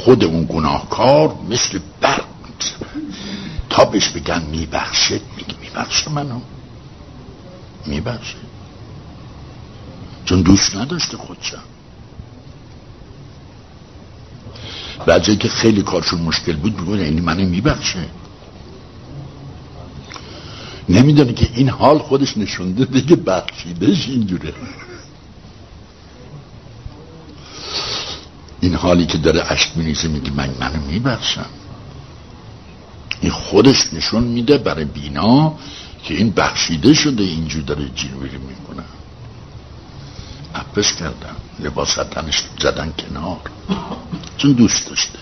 خود اون گناهکار مثل برق تا بهش بگن میبخشه میگه میبخشه منو. میبخشه. چون دوست نداشته خودشم. بعضی که خیلی کارشون مشکل بود میگونه این منو میبخشه. نمی‌دونه که این حال خودش نشونده دیگه بخشیدش اینجوره. این حالی که داره عشق میریزه میگه من منو میبخشم. این خودش نشون میده برای بینا که این بخشیده شده اینجور داره جیرویری می‌کنه. اپس کردن لباس تنش زدن کنار. چون دوست داشته.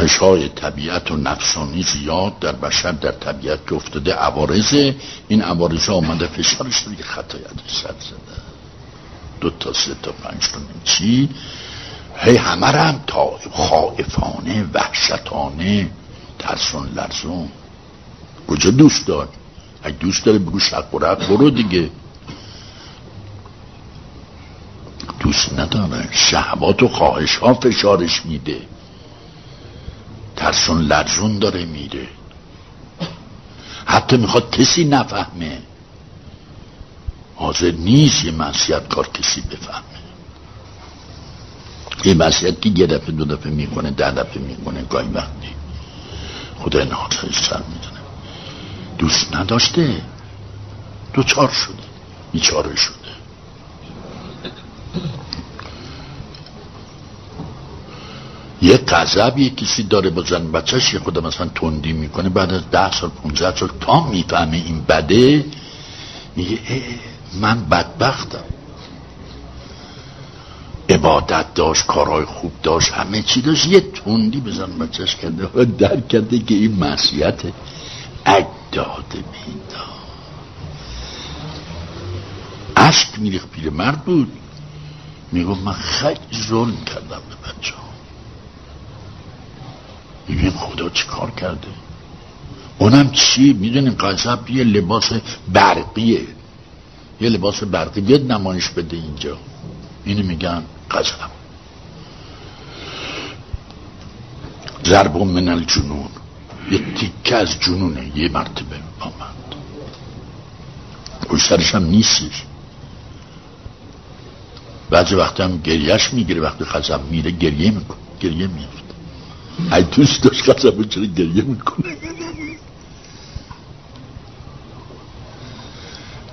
خواهش های طبیعت و نفسانی زیاد در بشر در طبیعت که افتاده عوارض این عوارض آمده فشارش رو یه خطایت سر زده. دو تا سه تا پنج تا چی؟ هی همه هم تا خائفانه وحشتانه ترسون لرزون کجا دوست دار اگه دوست داره بگو شق برو دیگه. دوست نداره. شهوات و خواهش ها فشارش میده. ترسون لرزون داره میره. حتی می‌خواد کسی نفهمه. حاضر نیست یه منصیت کار کسی بفهمه. یه منصیت که یه دفعه دو دفعه می‌کنه ده دفعه می‌کنه گاهی وقتی خدا نهاتش سر می‌دونه. دوست نداشته. چار شده. بیچاره شده. یه قذب یه کسی داره با زن بچهش یه خودم مثلا تندی می‌کنه. بعد از ده سال پونزه سال تا می‌فهمه این بده. میگه من بدبختم. عبادت داشت کارهای خوب داشت همه چی داشت. یه تندی بزن بچهش کرده. در کرده که این معصیت اجداد میدا عشق میریخ پیر مرد بود. میگو من خیلی ظلم کردم به بچه ها میبین خدا چی کار کرده. اونم چی؟ می‌دونیم قذب یه لباس برقیه. یه لباس برقی. بیاد نمایش بده اینجا. اینو میگن قذب. ضرب من الجنون. یه تیکه از جنونه یه مرتبه آمد. پشت سرش هم نیستش. بعضی وقت هم گریهش می‌گیره. وقتی خزم میره گریه می‌کنه. گریه میفته ای دوست داشت خزم چرا گریه می‌کنه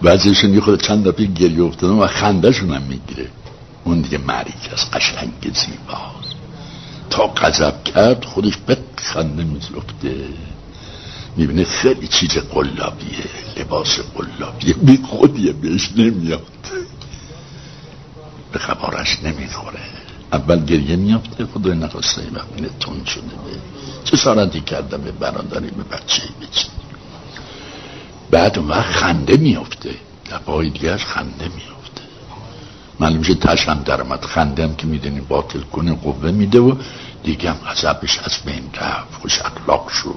بعضیشون یه خود چند دفعه گریه افتاده و خندهشون هم می‌گیره اون دیگه مریک از قشنگ زیباست تا قذب کرد خودش به خنده میزرفته می‌بینه خیلی چیز قلابیه لباس قلابیه بی خودیه بهش نمیاد به خبارش نمی‌خوره اول گریه میافته خدای نخواسته این وقت تون شده به چه سارتی کرده به برادری به بچه بچه. بعد اون وقت خنده میافته دفعه دیگرش خنده میافته معلوم میشه تش هم درمد خنده هم که می‌دونی باطل کنه قوه میده و دیگه هم عذبش از بین رفت. خوش اخلاق شد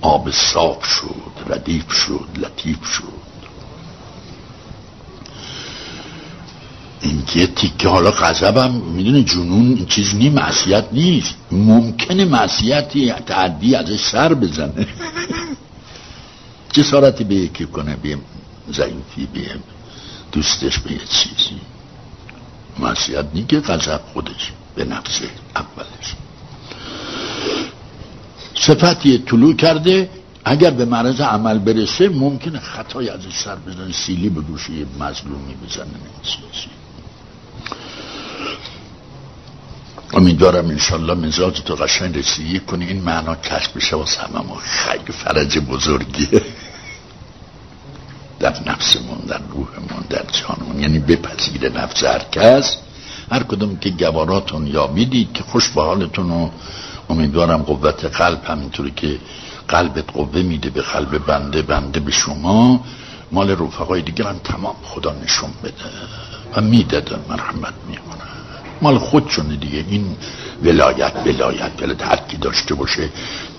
آب صاف شد ردیف شد لطیف شد. این که تیکه حالا غضبم می‌دونه جنون این چیز نی معصیت نیست. ممکنه معصیتی تعدی ازش سر بزنه. جسارتی به یکی کنه به ضعیفی به دوستش به چیزی. معصیت نی که خودش به نفسه اولش. صفتی طلوع کرده اگر به معرض عمل برسه ممکنه خطای ازش سر بزنه سیلی به گوشه مظلومی بزنه امیدوارم انشالله مزاج تو قشنگ رسیدگی کنی. این معنا کشف بشه واسه همه خیلی فرج بزرگیه. در نفسمون در روحمون در جانمون. یعنی بپذیره نفس هر کس. هر کدوم که گواراتون یا می‌دید که خوش به حالتون و امیدوارم قوت قلب همینطوری که قلبت قوه میده به قلب بنده بنده به شما. مال رفقای دیگه هم تمام خدا نشون بده و می‌دادن مرحمت می‌کنه. مال خودشونه دیگه. این ولایت ولایت. ولایت کی داشته باشه.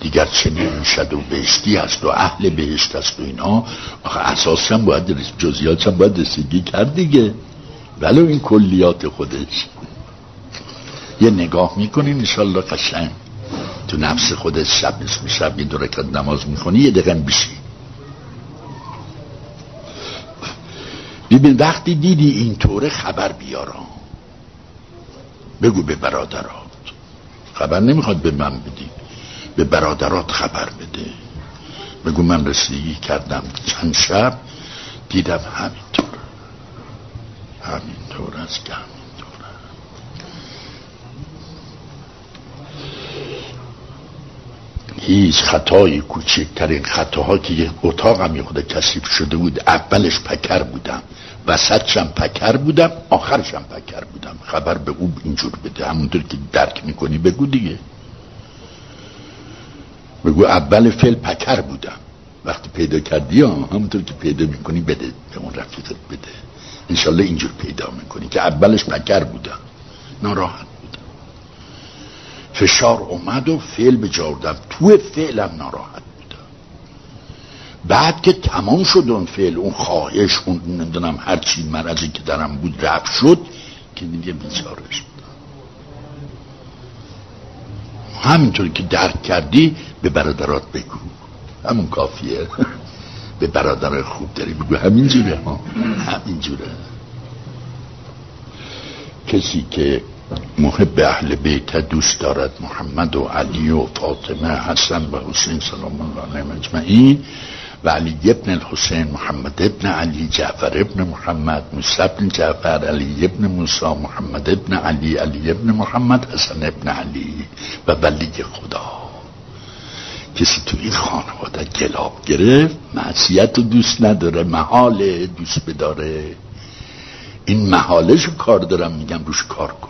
دیگر چنین شد و بهشتی هست و اهل بهشت هست و اینا. آخه اساسا باید جزیات هم باید رسیدگی کرد دیگه. ولو این کلیات خودش. یه نگاه می‌کنیم انشالله قشنگ. تو نفس خودت شب اسم شب یه دو رکت نماز می‌خونی یه دقیقه بشی ببین وقتی دیدی اینطوره خبر بیارم. بگو به برادرات. خبر نمی‌خواد به من بدی. به برادرات خبر بده. بگو من رسیدگی کردم چند شب دیدم همینطور. همینطور از گم هیچ خطای کوچکترین خطاها که یه اتاقم یه خود کسیف شده بود اولش پکر بودم. وسطشم پکر بودم آخرشم پکر بودم. خبر به او اینجور بده همونطور که درک می‌کنی بگو دیگه. بگو اول فعل پکر بودم. وقتی پیدا کردی ها همونطور که پیدا می‌کنی بده به اون رفیقت بده. انشالله اینجور پیدا می‌کنی که اولش پکر بودم. ناراحت فشار اومد و فعل به جاردم تو فعلم ناراحت بودم بعد که تمام شد اون فعل اون خواهش اون نمی‌دونم هر چی مرضی که درم بود رفت شد که دیگه بیچاره شد همینطور که درک کردی به برادرات بگو. همون کافیه. به برادر خوب داری بگو. همینجوره ها. همینجوره کسی که محب اهل بیت دوست دارد محمد و علی و فاطمه حسن و حسین سلام الله علیهم اجمعین و علی ابن الحسین محمد ابن علی جعفر ابن محمد موسی ابن جعفر علی ابن موسی محمد ابن علی علی ابن محمد حسن ابن علی و ولی خدا. کسی تو این خانواده گلاب گرفت معصیت دوست نداره محال دوست بداره. این محالش کار دارم میگم روش کار کن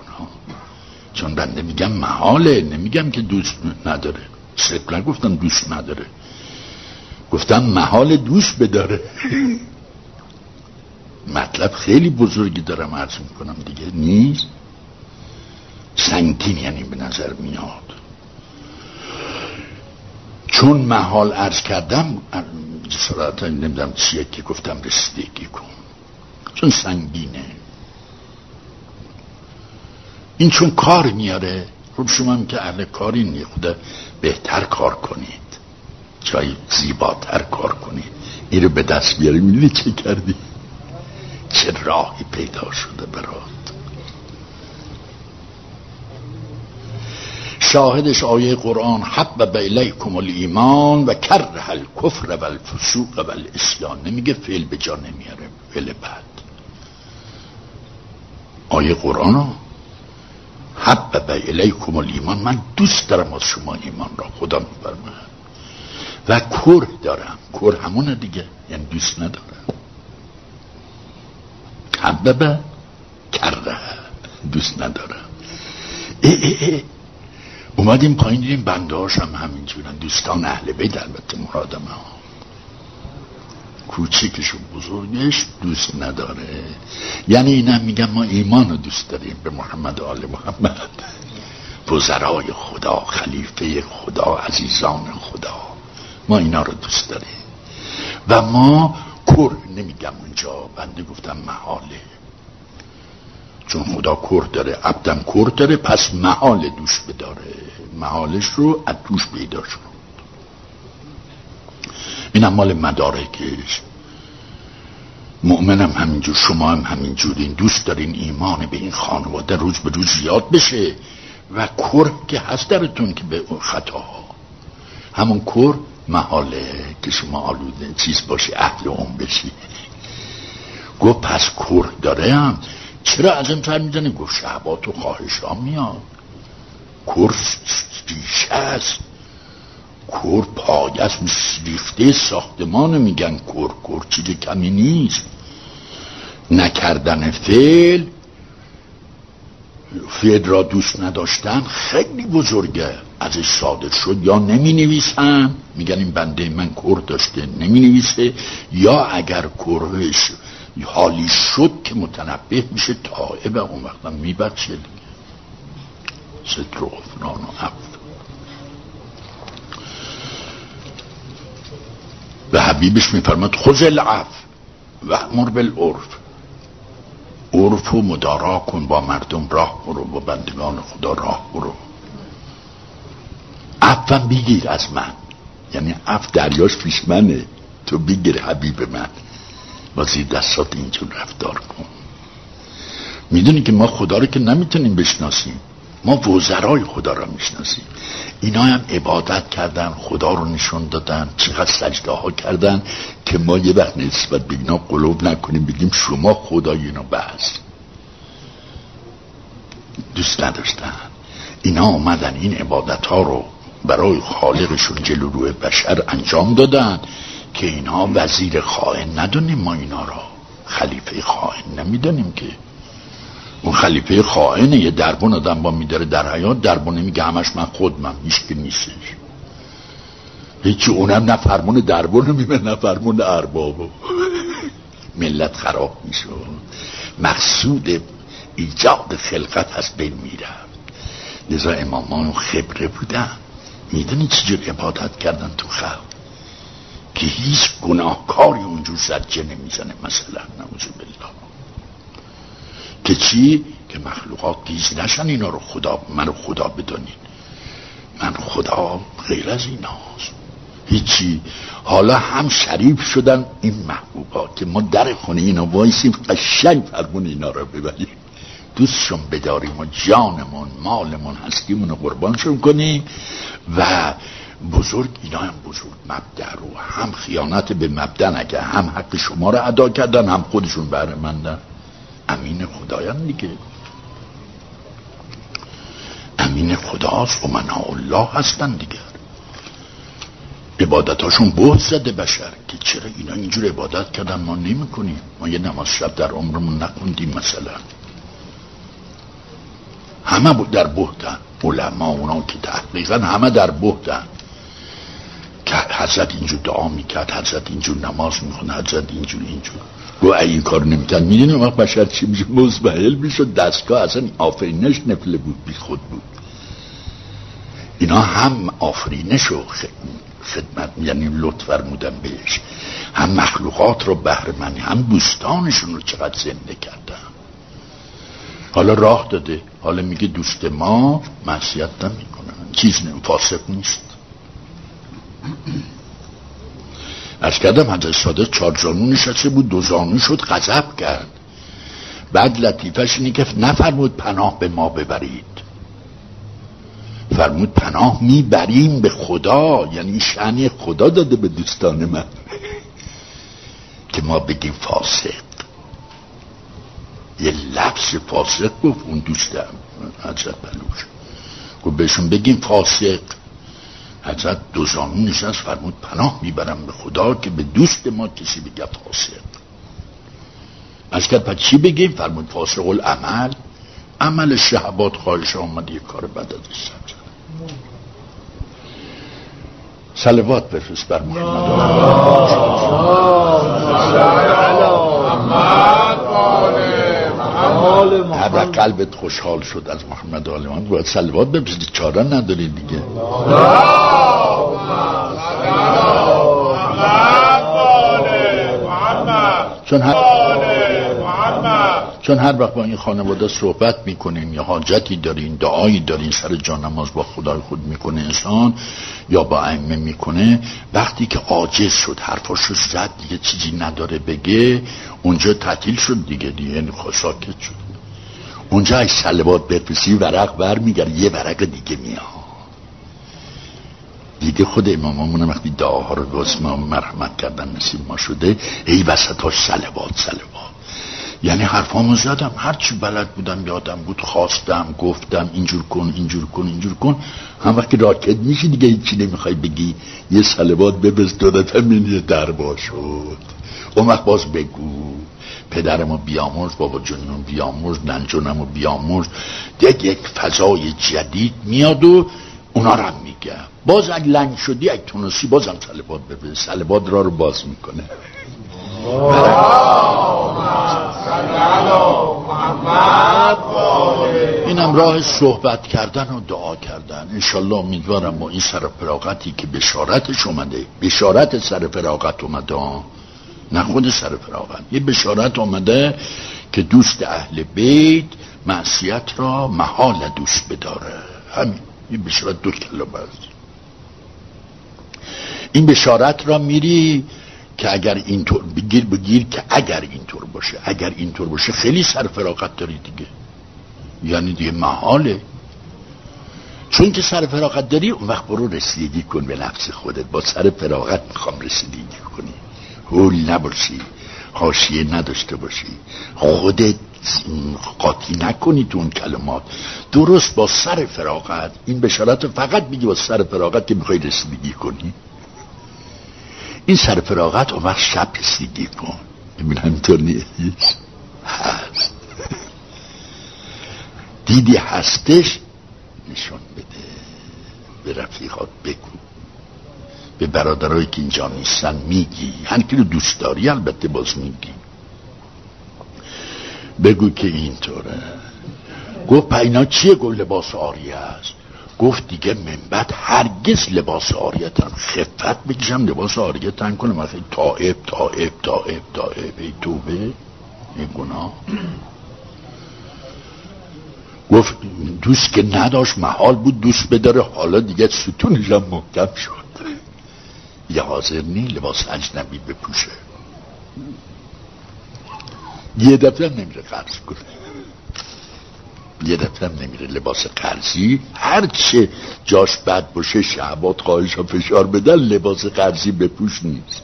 چون بنده میگم محاله نمیگم که دوست نداره. صرف نگفتم دوست نداره. گفتم محال دوست بداره. مطلب خیلی بزرگی دارم عرض می‌کنم دیگه. نیست؟ سنگین یعنی به نظر میاد. چون محال عرض کردم جسارت نمی‌دونم چیه که گفتم رسیدگی کن. چون سنگینه. این چون کار میاره خب شما هم که اهل کاری نی بهتر کار کنید جایی زیباتر کار کنید این رو به دست بیاری می‌دونی چه کردی؟ چه راهی پیدا شده برات؟ شاهدش آیه قرآن حب الیکم الایمان و کره الکفر و الفسوق و الاسیان نمیگه فعل به جا نمیاره فعل بعد آیه قرآن حبب الیکم الایمان. من دوست دارم از شما ایمان را. خدا میفرماید. و کر دارم. کر همونه دیگه. یعنی دوست ندارم. حبب کره دوست ندارم. ای ای ای. اومدیم پایین دیدیم بنده هم همینجورن. دوستان اهل بیت البته مرادم ها کوچیکش و بزرگش دوست نداره. یعنی اینم میگم ما ایمان رو دوست داریم به محمد آل محمد. وزرای خدا خلیفه خدا عزیزان خدا. ما اینا رو دوست داریم. و ما کر نمیگم اونجا بنده گفتم محاله. چون خدا کر داره عبدم کر داره پس محال دوش بداره. محالش رو از دوش پیدا شد. این مال مدارکش. مؤمنم همینجور شما هم همینجورین. دوست دارین ایمان به این خانواده روز به روز زیاد بشه. و کر که هست درتون که به اون خطا همون کر محاله که شما آلوده چیز باشه اهل اون بشی. گفت پس کر داره هم چرا از این تر می‌زنه گفت شعبات و خواهش ها میاد. کر ریشه است کور پایش ریخته ساختمان میگن. کور کور چیز کمی نیست. نکردن فعل فعل را دوست نداشتن خیلی بزرگه. ازش صادر شد. یا نمی نویسن میگن این بنده من کور داشته نمی نویسه یا اگر کورش حالی شد که متنبه میشه تائب اون وقتا میبخشه. ستر و غفران و و حبیبش میفرماد خذ العفو و امر بالعرف. عرف و مدارا کن با مردم راه برو با بندگان خدا راه برو. عفوم بگیر از من. یعنی عفو دریاش پیش منه. تو بگیر حبیب من. با زیر دستات اینجور رفتار کن. می‌دونی که ما خدا رو که نمی‌تونیم بشناسیم. ما وزرای خدا را می‌شناسیم. اینا هم عبادت کردن خدا رو نشون دادن چقدر سجده ها کردن که ما یه وقت نسبت به اینا قلوب نکنیم بگیم شما خدای اینا بس. دوست نداشتن. اینا آمدن این عبادت ها رو برای خالقشون جلو روی بشر انجام دادن که اینا وزیر خائن ندونیم ما اینا را. خلیفه خائن نمی‌دونیم که اون خلیفه خائنه یه دربون آدم با میداره در حیات دربونه میگه همش من خودمم هیچ که نیستش. هیچی اونم نه فرمون دربون میبه نه فرمون اربابو ملت خراب میشه. مقصود ایجاد خلقت هست بین می‌رفت. لذا امامان خبره بودن. می‌دونی چجور عبادت کردن تو خلق؟ که هیچ گناهکاری اونجور زجه نمی‌زنه مثلا نعوذ بالله. که چی؟ که مخلوقات گیز نشن اینا رو خدا من خدا بدانین من خدا غیر از ایناست. هیچی. حالا هم شریف شدن این محبوبا که ما در خونه اینا وایسیم قشنگ فرمون اینا رو ببریم. دوستشون بداریم و جانمون مالمون هستیمون رو قربانشون کنیم و بزرگ اینا هم بزرگ مبدع رو هم خیانت به مبدع نگه هم حق شما رو ادا کردن هم خودشون بهره مندن امین خدایان دیگه. امین خداست و منها الله هستن دیگه. عبادتاشون بود زده بشر که چرا اینا اینجور عبادت کردن؟ ما نمی کنیم ما یه نماز شب در عمرمون نکندیم مثلا. همه در بهتن. علما اونا که تحقیقا همه در بهتن. که حضرت اینجور دعا می‌کرد حضرت اینجور نماز می‌خوند حضرت اینجور اینجور. گو این کار نمی‌کرد می‌دونی وقت بشر چی میشه مزبهل می‌شد دستگاه اصلا آفرینش نفله بود بی خود بود. اینا هم آفرینش و خدمت یعنی لطف فرمودن بهش. هم مخلوقات رو بهره هم دوستانشون رو چقدر زنده کردن. حالا راه داده. حالا میگه دوست ما معصیت نمی‌کنن. چیز نمی فاسق نیست. از کردم حضرت صادق چار زانو نشسته بود دو زانو شد غضب کرد. بعد لطیفش اینه که نفرمود پناه به ما ببرید. فرمود پناه می‌بریم به خدا یعنی شعنی خدا داده به دوستان من. که ما بگیم فاسق. یه لفظ فاسق گفت اون دوستم. حضرت بلوش گفت بهشون بگیم فاسق. حضرت دو زانو نشست فرمود پناه می‌برم به خدا که به دوست ما کسی بگه فاسق از کرد پس چی بگیم؟ فرمود فاسق العمل. عمل شهبات خواهش آمد یه کار بد ازش سلوات بفرست بر محمد. هر قلبت خوشحال شد از محمد آلمان باید سلوات بفرستی چاره نداری دیگه. چون هر چون هر وقت با این خانواده صحبت می‌کنین یا حاجتی دارین دعایی دارین سر جانماز با خدای خود می‌کنه انسان یا با ائمه می‌کنه وقتی که عاجز شد حرفاشو زد دیگه چیزی نداره بگه اونجا تعطیل شد دیگه دیگه یعنی ساکت شد. اونجا اگه سلوات بفرسی ورق بر میگرد یه ورق دیگه میاد دیگه خود اماممون وقتی دعاها رو به ما مرحمت کردن نصیب ما شده ای وسطاش سلوات سلوات یعنی حرفامو زدم. هرچی بلد بودم یادم بود خواستم گفتم اینجور کن اینجور کن اینجور کن. هم وقتی راکت میشی دیگه هیچی نمی‌خوای بگی. یه سلوات ببز دادت همین دربا شد. اون وقت باز بگو. پدر ما بیامرز بابا جنون بیامرز ننجونم بیامرز. دیگه یک فضای جدید میاد و اونا هم میگه باز اگه لنگ شدی اگه تونستی بازم سلبات ببین سلبات را رو باز می‌کنه. اینم راه صحبت کردن و دعا کردن. انشالله امیدوارم با این سر فراغتی که بشارتش اومده. بشارت سر فراغت اومده. نه خود سر فراغت. یه بشارت اومده که دوست اهل بیت معصیت را محال دوست بداره. همین. این بشارت دو کلمه این بشارت را میری که اگر اینطور بگیر بگیر که اگر اینطور باشه اگر اینطور باشه خیلی سر فراغت داری دیگه. یعنی دیگه محاله. چون که سر فراغت داری اون وقت برو رسیدگی کن به نفس خودت. با سر فراغت می‌خوام رسیدگی کنی. هول نباشی. حاشیه نداشته باشی. خودت قاطی نکنی تو اون کلمات. درست با سر فراغت. این بشارت فقط میگی با سر فراغت که می‌خوای رسیدگی کنی. این سر فراغت اون وقت شب رسیدگی کن. ببین همینطور نیست. هست. دیدی هستش؟ نشون بده. به رفیقات بگو. به برادرایی که اینجا نیستن میگی. هر کی رو دوست داری البته باز میگی. بگو که اینطوره. گفت پینا چیه گل لباس آریه است گفت دیگه من بعد هرگز لباس آریتم خفت بکشم لباس آریه تن کنم مثلا تائب تائب تائب تائب ای توبه این گناه. گفت دوست که نداشت محال بود دوست بداره. حالا دیگه ستونش هم محکم شد. یه حاضر نی لباس اجنبی بپوشه. یه دفعه نمیره قرض کنه. یه دفعه نمیره لباس قرضی. هرچه جاش بد باشه شعبات خواهش فشار بدن لباس قرضی بپوش نیست.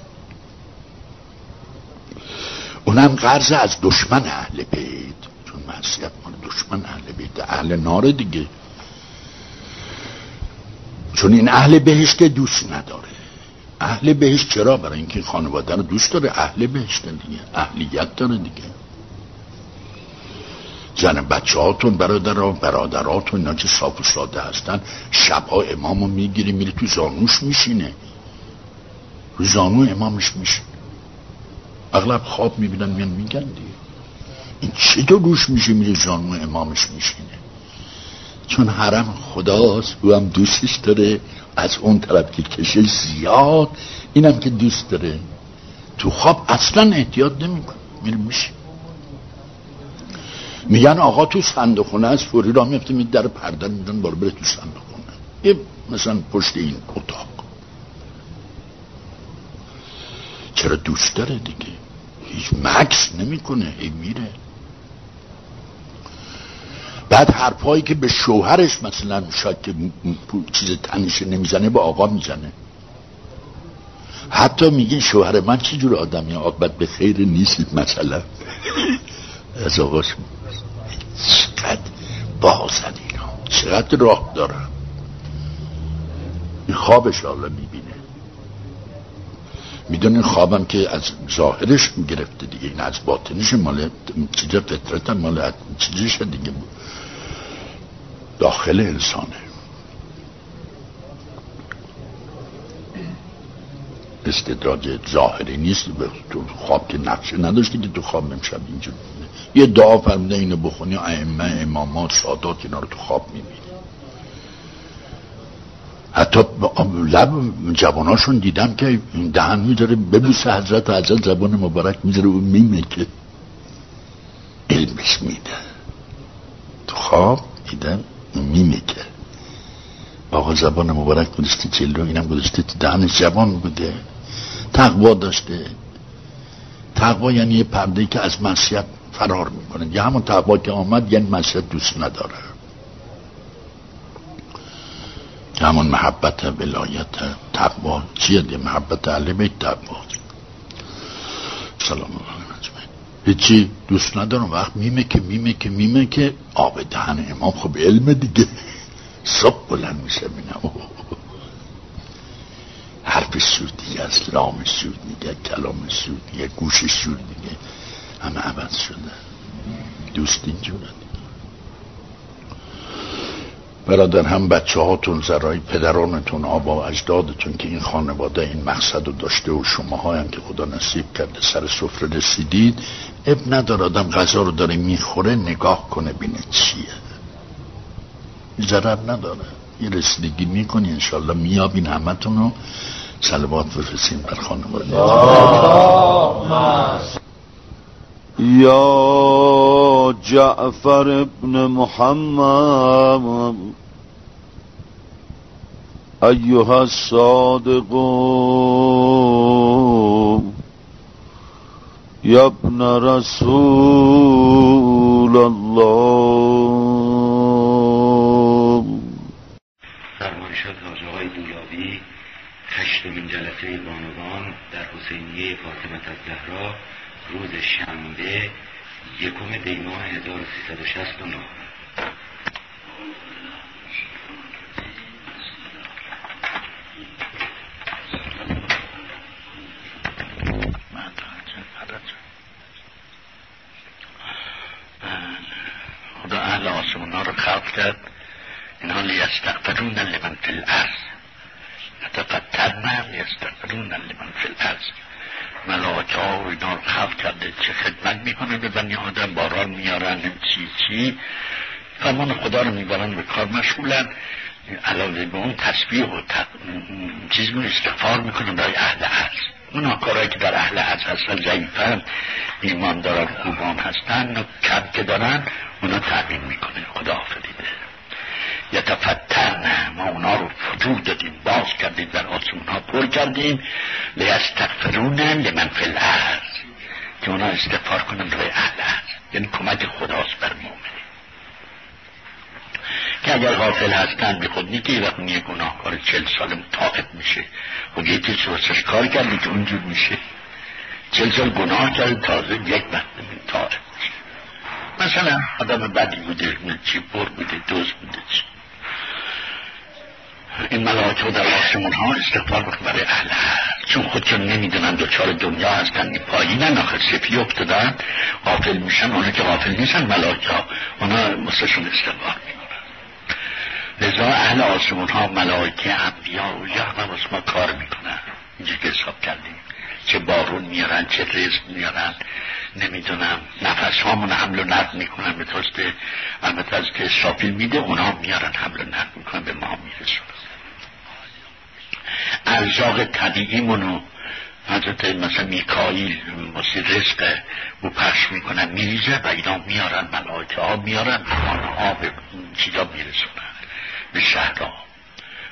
اونم قرض از دشمن اهل بیت. چون معصیت مال دشمن اهل بیت. اهل نار دیگه. چون این اهل بهشت دوست نداره. اهل بهشت چرا؟ برای اینکه خانواده رو دوست داره. اهل بهشت دیگه. اهلیت داره دیگه. زن بچه هاتون برادر برادراتون اینا که صاف و ساده هستن. شبها امامو می‌گیری میره تو زانوش میشینه. رو زانو امامش میشینه. اغلب خواب می‌بینن میان میگن دیگه. این چطور روش میشه میره زانو امامش میشینه؟ چون حرم خداست او هم دوستش داره. از اون طرف که کشه زیاد اینم که دوست داره. تو خواب اصلا احتیاط نمیکن میره میشه میگن آقا تو صندوق خونه است فوری را میفته می در پرده میدن بارو بره تو صندوق خونه یه مثلا پشت این اتاق. چرا دوست داره دیگه؟ هیچ مکس نمی‌کنه هی میره. بعد حرفایی که به شوهرش مثلا شاید که چیز تنش نمی‌زنه به آقا می‌زنه. حتی میگه شوهر من چه جور آدمی عاقبت به خیر نیست مثلا از آقاش چقدر بازن اینا. چقدر راه دارن این خوابش حالا می‌بینه. می‌دونین خوابم که از ظاهرش گرفته دیگه این از باطنش مال چیز فطرت مال چیزش دیگه بود. داخل انسانه. استدراج ظاهری نیست تو خواب که نقشه نداشتی که تو خواب امشب اینجور یه دعا فرموده اینو بخونی ائمه امامات سادات اینا رو تو خواب می‌بینی. حتی لب جواناشون دیدم که دهن می‌ذاره ببوسه حضرت و حضرت زبان مبارک می‌ذاره و میمه که علمش میده. تو خواب دیدم میمه که آقا زبان مبارک گذاشته جلو اینم گذاشته تو دهنش جوان بوده. تقوا داشته. تقوا یعنی یه پرده که از معصیت فرار می‌کنه. یا همون تقوا که آمد یعنی معصیت دوست نداره. همون محبت ولایت تقوا. چیه دی محبت اهل بیت تقوا. سلام هیچی دوست ندارم. وقت میمه که میمه که میمه که آب دهن امام خب علم دیگه. صبح بلند میشه بینم حرف سود از لام سود دیگه کلام سود دیگه گوش سود همه عوض شده. دوست اینجوره برادر هم بچه هاتون زرای پدرانتون آبا و اجدادتون که این خانواده این مقصد رو داشته و شما هم که خدا نصیب کرده سر سفره رسیدید اب ندار آدم غذا رو داره می‌خوره نگاه کنه بینه چیه. ضرر نداره. یه رسیدگی می‌کنی انشالله میابین همتون رو. سلوات بفرستیم بر خانواده. یا جعفر ابن محمد ایها الصادق یا ابن رسول الله. فرمان شد آقای دویابی هشتمین جلسه بانوان در حسینیه فاطمه زهرا روز شنبه یکم دیماه 1369 خدا اهل آسمان ها رو خلق کرد اینها لیستغفرون لمن فی الارض یتفترن لیستغفرون لمن فی الارض ملاکه ها و اینا رو خلق کرده چه خدمت می‌کنه به بنی آدم باران میارن چی چی؟ فرمان خدا رو می‌برن به کار مشغولن. علاوه به اون تسبیح و چیز می استغفار می‌کنن برای اهل عرض اونا کارهایی که در اهل عرض هستن ضعیفن ایمان دارن خوبان هستن و کم که دارن اونا تعمین می‌کنه خدا آفریده یتفترن ما اونا رو فتور دادیم باز کردیم در آسمون ها پر کردیم. لیستغفرون لمن فی الارض. که اونا استغفار کنن برای اهل یعنی کمک خداست بر مومن. که اگر غافل هستن به خود نیکی یه گناهکار چل سال تاقت میشه. و یکی سوسش کار کردی که اونجور میشه. چل سال گناه کرد تازه یک وقت تاقت میشه. مثلا آدم بدی بوده چی بر بوده دوز بوده چی. این ملاکه در آسمون ها استقبال بکن برای اهل چون خودشون نمی‌دونن دوچار دنیا هستن پایینن آخر سفی افتادن. غافل میشن اونا که غافل نیستن ملاکه ها اونا مثلشون استقبال لذا اهل آسمون ها ملائکه انبیا و همه ما کار می‌کنن. اینجا که حساب کردیم. چه بارون میارن چه رزق میارن. نمی‌دونم. نفس هامون حمل و نقل می‌کنن به توسط البته که اسرافیل میده اونا میارن حمل و نقل می‌کنن به ما میرسونن. ارزاق طبیعیمونو حضرت مثلا میکایل واسه رزق و پخش می‌کنن میریزه و اینا میارن ملائکه ها میارن به چیزا میرسونن به شهرها.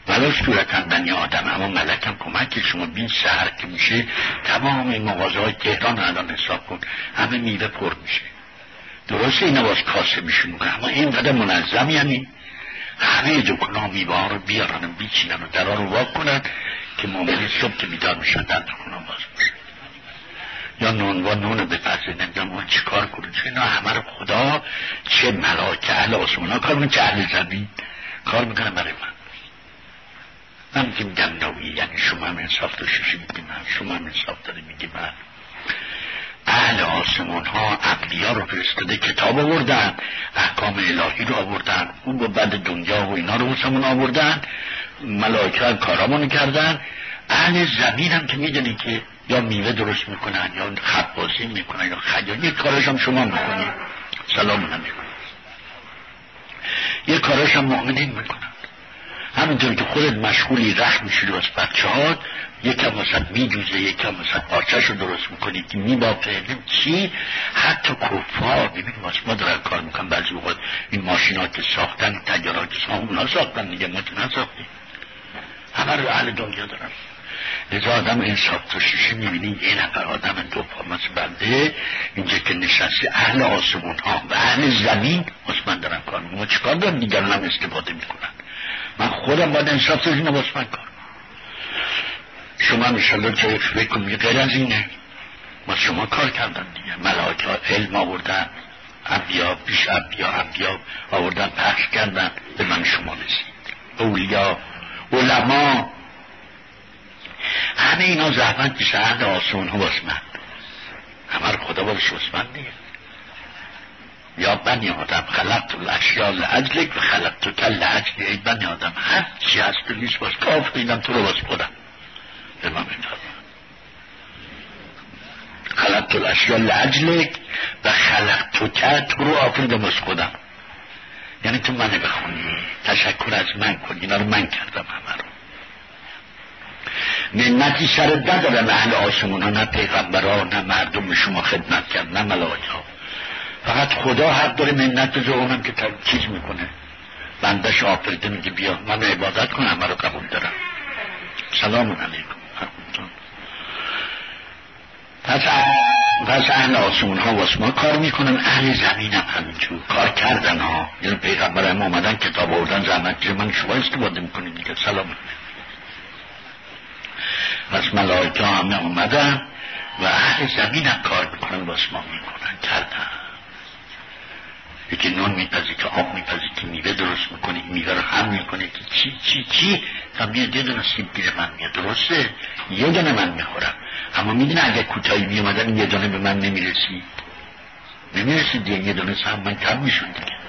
ولو صورتا بنی آدم اما ملکم کمک شما بین شهر که میشه تمام این مغازه های تهران الان حساب کن همه میوه پر میشه. درسته اینا باز کاسه میشون اما اینقدر منظم یعنی همه دکان ها میوه رو بیارن و بیچینن و درها رو واک کنن که مومنی صبح که بیدار میشن در دکان ها باز میشه. یا نون و نون به پس نمی‌دونم اون چی کار کنه. چه اینا همه رو خدا چه ملاک اهل آسمان ها کار من چه اهل زمین کار می‌کنم برای من من میگم نوی یعنی شما هم انصاف داشتی من شما هم انصاف داری میگی من. اهل آسمان ها عقلیا رو فرستاده کتاب آوردن احکام الهی رو آوردن اون با بعد دنیا و اینا رو حسمون آوردن ملائکه هم کارامون کردن. اهل زمین هم که می‌دونی که یا میوه درست می‌کنن یا خبازی می‌کنن یا خیال یک کارش هم شما می‌کنی. سلام نمی‌کنی یه کاراش هم مؤمنین می‌کنن. همینطور که خودت مشغولی رحم میشی از بچه ها یکم وسط میدوزه یکم وسط پارچهش رو درست می‌کنی که میبافه. چی؟ حتی کفار ببین ما دارن کار می‌کنن. بعضی وقت این ماشینات که ساختن تجارات که ساختن اونا ساختن دیگه. ما که نساختیم. همه رو اهل دنیا دارن. لذا آدم انصاف تو شیشه می‌بینی یه نفر آدم دو پامت بنده اینجا که نشستی اهل آسمون ها و اهل زمین من دارم کار می‌کنم چیکار دارم دیگران هم استفاده می‌کنن. من خودم باید انصاف تو اینو کار شما انشالله جای فکر کنم غیر از اینه. ما شما کار کردن دیگه. ملاک علم آوردن انبیا بیش انبیا انبیا آوردن پخش کردن. به من شما رسید. اولیا علما. همه اینا زحمت پیش اهل آسمان ها باز من همه رو خدا باز من دیگه. یا بنی آدم خلقت الاشیاء لعجلک و خلقت تو کل لعجلی ای بنی آدم هر چی هست تو نیست باز کاف دیدم تو رو باز خودم امام این خلقت الاشیاء لعجلک و خلقت که تو رو آفریدم باز خودم یعنی تو منه بخونی تشکر از من کن اینا رو من کردم همه رو. منتی سر نداره نه اهل آسمون ها نه پیغمبرا نه مردم شما خدمت کرد نه ملائکه فقط خدا حق داره منت به اونم که چیز می‌کنه. بندش آفریده میگه بیا من عبادت کنم همه رو قبول دارم. سلام علیکم. پس پس اهل آسمون ها واسه ما کار می‌کنن. اهل زمین هم همینجور کار کردن ها. یعنی پیغمبر هم آمدن کتاب آوردن زحمت من شما استفاده می‌کنیم دیگه. سلام. پس ملائکه همه اومدن و اهل زمین هم کار می‌کنن واسه ما می‌کنن. کردن. یکی نون میپزی که آب میپزی که میوه درست می‌کنه میوه رو هم می‌کنه که چی چی چی؟ تا میاد یه دونه سیب گیر من میاد. درسته؟ یه دونه من می‌خورم. اما می‌دونه اگه کوتاهی میومدن یه دونه به من نمی‌رسید نمی‌رسید دیگه یه دونه سهم من کم میشون دیگه.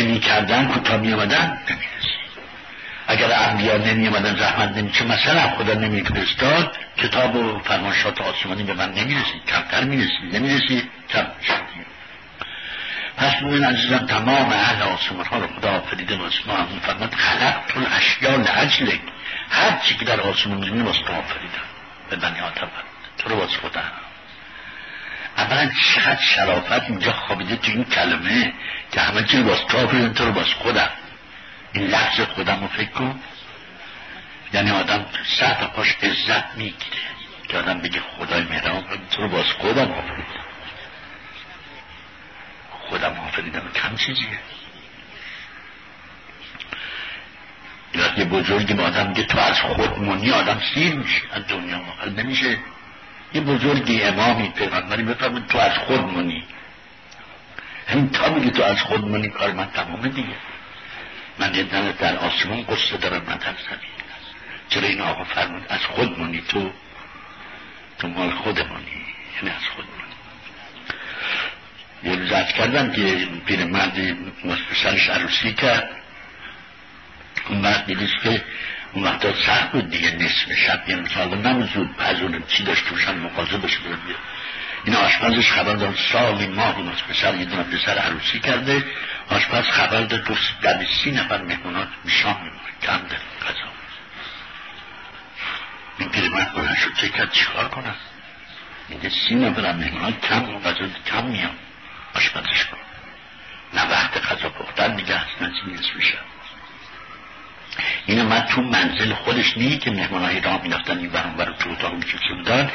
نمی کردن کوتاه میومدن نمی‌رسید اگر انبیا نمی آمدن زحمت نمی چه مثلا خدا نمی فرستاد کتاب و فرمانشات آسمانی به من نمی‌رسید. کمتر می‌رسید. نمی‌رسید. کم شد پس مومن عزیزم تمام اهل آسمان رو خدا آفریده واسه ما هم فرمد خلق تو اشیا لعجلک هر چی که در آسمان می‌بینی واسه تو آفریدم به بنی آدم تو رو واسه خودم. اولا چقدر شرافت اینجا خوابیده تو این کلمه که همه چی واسه تو آفریدم تو رو واسه خودم. این لحظ خودم رو فکر کن. یعنی آدم سه پاش عزت می‌گیره. که آدم بگه خدای مهرم تو رو واسه خودم آفریدم خودم آفریدم کم چیزیه. یه بزرگی به آدم میگه تو از خودمونی آدم سیر میشه از دنیا. مقل نمیشه. یه بزرگی امامی پیغمبری بفرمید تو از خودمونی همین تا میگه تو از خودمونی کار من تمامه دیگه. من یه در آسمون قصه دارم من در زمین. چرا این آقا فرمود از خودمونی تو تو مال خودمونی یعنی از خودمونی یه روز کردم که پیرمردی سرش عروسی کرد اون وقت دیدیست که اون وقتا سخت بود دیگه نصف شب یه مثال نمزود پزونه چی داشت توشن مقاضه بشه بود. این آشپزش خبر داد سالی ماه اون پسر یه دونه پسر عروسی کرده آشپز خبر داد گفت بعد سی نفر مهمونات شام میمونه. کم داره قضا این پیرمرد بلند شد چه کرد چیکار کنم؟ میگه سی نفر مهمونات کم غذا کم میام آشپزش کن. نه وقت غذا پختن دیگه اصلا نصف میشه این من تو منزل خودش نیه که مهمانهای را می‌رفتن این برون برو تو اتاق می‌کشه بودن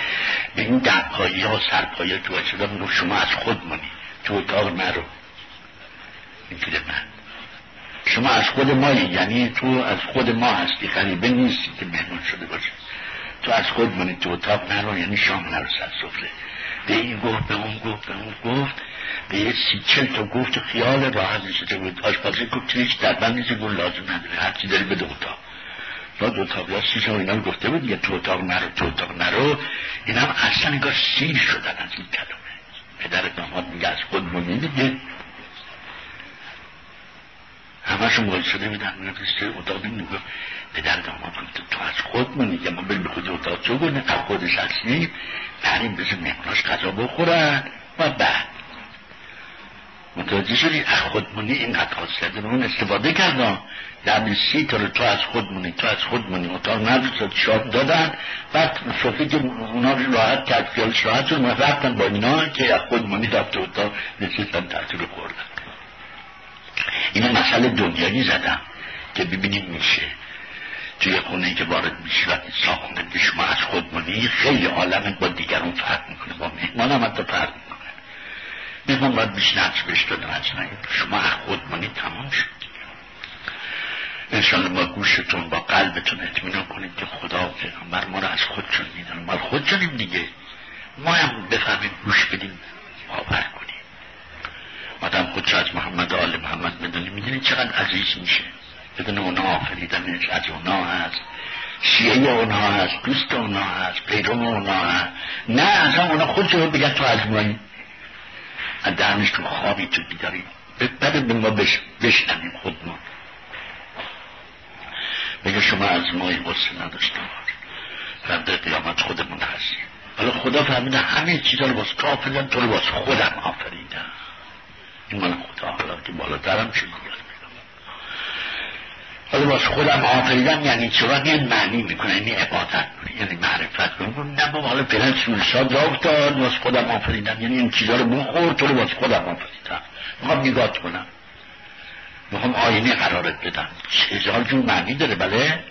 به این دقایی ها سرپایی تو شدن شما از خود مانی. تو اتاق این من. شما از خود مایی یعنی تو از خود ما هستی غریبه نیستی که مهمان شده باشه تو از خود مانی تو اتاق نرو یعنی شام نرو سر سفره. به این گفت به اون گفت به اون گفت. به یه سی چل تا گفت خیال راحت نشده بود. آشپزی گفت هیچ در بند نیست گفت لازم نداره. هر چی داری به دو اتاق. را دو اتاق یا سی اینا گفته بود یه تو اتاق نرو تو اتاق نرو. این هم اصلا نگاه سیر شدن از این کلمه. پدر داماد میگه از خود مونی دیگه همشون باید شده میدن میگه اتاق نمیگه پدر داماد تو از خود مونی که ما بریم خود اتاق تو کنه از خودش هستیم. بریم بزن مهماناش غذا بخورن. و بعد. متوجه شدی؟ از خودمونی اینقدر خاصیت اون استفاده کردم. در سی تا تو از خودمونی تو از خودمونی. اتاق نداشت شاد دادن. بعد صفحه که اونا راحت کرد خیالش راحت شد رفتن با اینا که از خودمونی رفت اتاق نشستن تحتیل خوردن این مسئله دنیایی زدم که ببینیم میشه. توی خونه که وارد میشی و ساخونه شما از خودمونی خیلی عالمت با دیگران فرق می‌کنه با مهمان هم حتی فرق می‌کنه مهمان باید بیش نقش بهش دادن شما خودمانی تمام شد. انشالله با گوشتون با قلبتون اطمینان کنید که خدا و پیغمبر ما رو از خودشون میدن ما خودشونیم دیگه. ما هم بفهمیم گوش بدیم باور کنیم. آدم خودش از محمد آل محمد بدونیم چقدر عزیز میشه. بدون اونا آفریدنش از اونا هست. شیعه اونا هست دوست اونا هست پیرو اونا هست. نه اصلا اونا خودشون بگن تو از مایی از دهنش تو خوابی تو دیداری بده به ما بش... خود ما. بگه شما از ما این قصه نداشته فردا قیامت خودمون هستیم. حالا خدا فهمیده همه چیزا رو باز کافلن تو رو باز خودم آفریدم. این مال خدا حالا که بالاترم چه حالا باز خودم آفریدم یعنی چرا؟ یه معنی می‌کنه یعنی عبادت. یعنی بابا حالا فعلا سورسا را افتاد باز خودم آفریدم. یعنی این چیزا رو بخور تو رو باز خودم آفریدم. می‌خوام نگاه کنم. می‌خوام آینه قرارت بدم. هزار جور معنی داره بله؟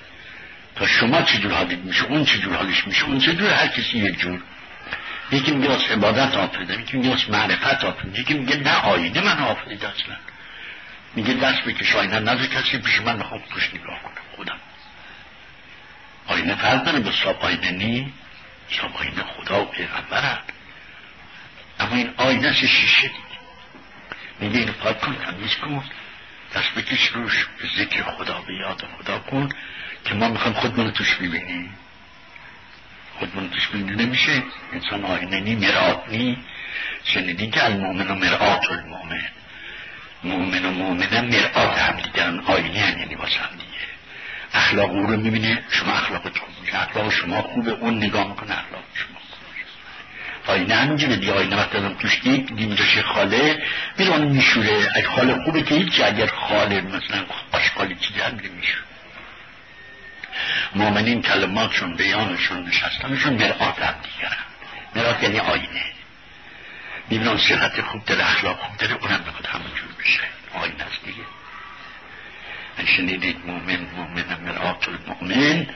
تا شما چجور حالت میشه؟ اون چجور حالش میشه؟ اون چجور هر کسی یک جور. یکی میگه از عبادت آفریدم یکی میگه از معرفت آفریدم یکی میگه نه آینه من آفرید اصلا. میگه دست بکش آینه نظر کسی پیش من می‌خوام توش نگاه کنم خودم. آینه فرق داره به صاحب آینه نی. صاحب آینه خدا و پیغمبرن اما این آینه شیشه دید. میگه اینو پاک کن تمیز کن. دست بکش روش به ذکر خدا به یاد خدا کن که ما می‌خوام خودمون توش ببینیم. خودمون توش ببینیم. نمیشه. انسان آینه نی مرآت نی. شنیدین که المؤمن و مرآت المؤمن. مؤمن و مؤمنه مرآت هم دیگرن آینه هم یعنی واسه هم اخلاق او رو می‌بینه شما اخلاقتون میشه اخلاق شما خوبه اون نگاه می‌کنه اخلاق شما آینه همینجوره دیگه آینه وقتی آدم توش دید دیگه خاله میره اون میشوره. اگه خاله خوبه که هیچ اگر خاله مثلا آشقالی چیزی هم میشوره. مؤمنین کلماتشون بیانشون نشستنشون مرآت هم دیگرن مرآت یعنی آینه. می‌بینن صحت خوب داره اخلاق خوب داره اونم بخواد همونجور بشه آینه است دیگه. شنیدید مؤمن مؤمن مرآت المؤمن.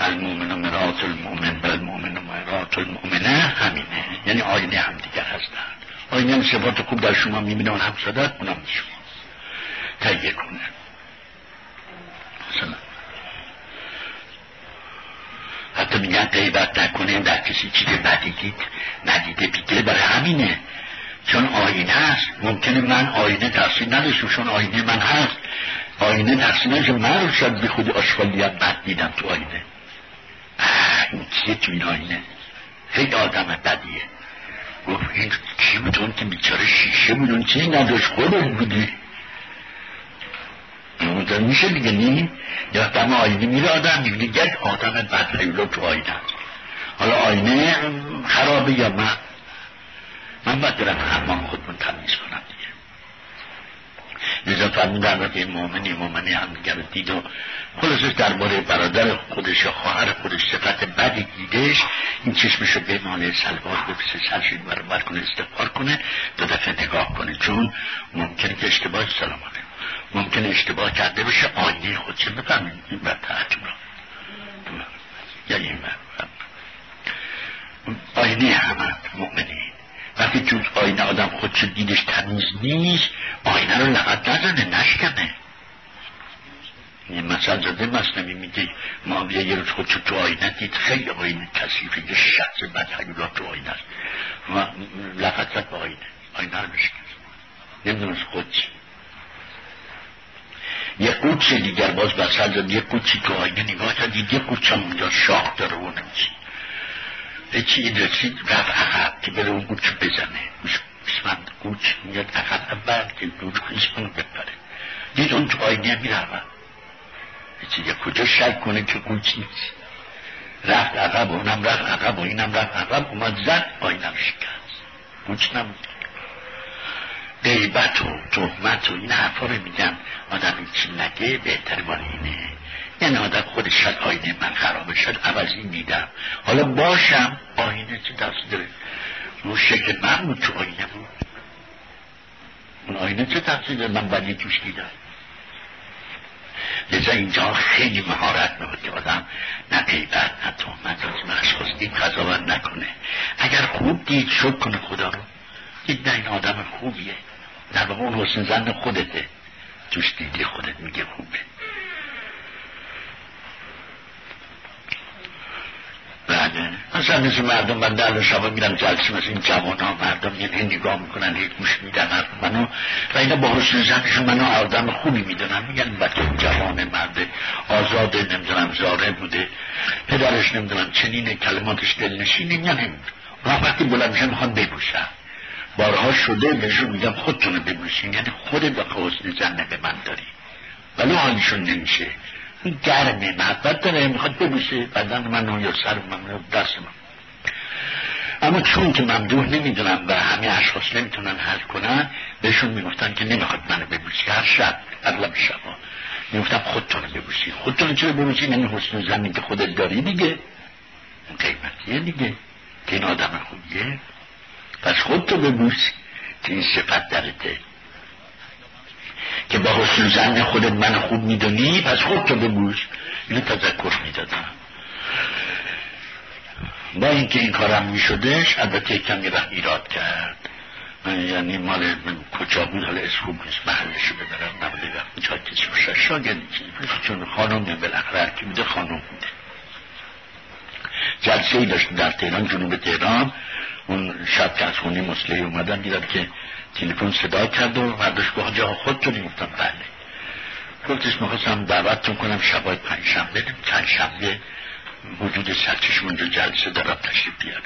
المؤمن مرآت المؤمن و المؤمن مرآت المؤمنه همینه. یعنی آینه هم دیگر هستن آینه هم صفات خوب در شما می‌بینن هم صدت اونم شما تهیه کنه. مثلا. حتی میگن غیبت نکنه در کسی چیز بدی دید ندیده بیده برای همینه. چون آینه است. ممکنه من آینه تحصیل نداشتم چون آینه من هست. آینه نداشتم من رو شاید بی خود آشغالیت بد دیدم تو آینه. این کیه تو این آینه؟ خیلی آدم بدیه. گفت این کی بود که بیچاره شیشه بود؟ اون چی نداشت خودت بودی. اونجا میشه دیگه نی؟ یا دم آینه میره آدم یک آدم بد حیولو تو آینه. حالا آینه خرابه یا من من باید برم حمام خودمون تمیز کنم. دیگه لذا فرمودن را که مومنی مومنی هم دید و خلاصش درباره برادر خودش یا خواهر خودش صفت بدی دیدش این چشمشو بمانه سلوار بپسه سرشید برابر کنه استفار کنه دو دفعه نگاه کنه. چون ممکنه که اشتباه سلام ممکن اشتباه کرده باشه آینه خودش بفهمید این بدتر یا این آینه همه مؤمنین وقتی تو آینه آدم خودش دیدش تمیز نیست آینه رو لغت نزنه نشکنه. این مثلا زده مصنوی میگه ما یه روز خودشو تو آینه دید خیلی آینه کسیفه یه شخص بد حیولات تو آینه است. و لغت زد به آینه آینه رو بشکن نمی‌دونست خود چی. یه قوچ دیگر باز بسر زد یه قوچی تو آینه نگاه کرد یه قوچ هم اونجا شاخ داره و نمیچی چی این رسید رفت عقب که بره اون قوچ بزنه. بسمند قوچ میاد عقب. اول که دور خیش کنه بپره. دید اون تو آینه عقب یه کجا شک کنه که قوچ نیست. رفت عقب و اونم رفت عقب و اینم رفت عقب. اومد زد آینم شکست. قوچ نبود. غیبت و تهمت و این حرفا رو میگن. آدم چی نگه بهتر مال اینه. یعنی آدم خودش شد آینه من خرابه شد عوضی میدم. حالا باشم آینه چه دست داره؟ اون شکل من بود تو آینه بود. اون آینه چه تفصیل داره؟ من بدی توش دیدم. لذا اینجا خیلی مهارت می‌خواد که آدم نه غیبت نه تهمت از اشخاص دید قضاوت نکنه. اگر خوب دید شد کنه خدا رو. دید نه این آدم خوبیه. در واقع اون حسن زن خودته. توش دیدی خودت میگه خوبه. بله. مثلا مثل مردم من در شبا میرم جلسه مثل این جوان ها مردم یه نگاه می‌کنن هیچ گوش میدن منو. و اینا با حسن زنشون منو آدم خوبی می‌دونن. میگن بچه جوان مرد آزاده نمی‌دونم زاره بوده. پدرش نمی‌دونم چنین کلماتش دلنشینه. یا نمی‌دونم وقتی بلند میشن می‌خوان ببوشن بارها شده بهشون میگم خودتونه ببوشین یعنی خودت و حسن زنه به من داری. ولی حالشون نمیشه. گرمه محبت داره. می‌خواد ببوشه بدن من یا سر من دست من. اما چون که ممدوح نمی‌دونم و همه اشخاص نمی‌تونن حل کنن بهشون می‌گفتن که نمی‌خواد منو ببوشه هر شب اغلب شبا. می‌گفتم خودتون ببوسی. خودتون چرا ببوسی؟ یعنی حسن زمین که خودت داری دیگه. قیمتیه دیگه. که این آدم خوبیه. پس خودتو ببوس که این صفت درته که با حسن زن خودت من خوب می‌دونی پس خودتو ببوس. اینو تذکر می‌دادم. با اینکه این کارم میشدش البته کمی وقت ایراد کرد. یعنی مال کجا بود حالا از خوب نیست محلشو ببرم. نبوده وقت جا کسی باشه. شاگردی چون خانم بالاخره هرکی بوده خانم بوده جلسه ای داشت در تهران جنوب تهران. اون شب که از خونی مسلحی اومدن دیدم که تلفن صدا کرد و مردش گفت جا تو گفتم بله. گفتش می‌خواستم دعوتتون کنم شبای پنج شنبه چند شنبه وجود سرچشم اونجا جلسه دارم تشریف بیارم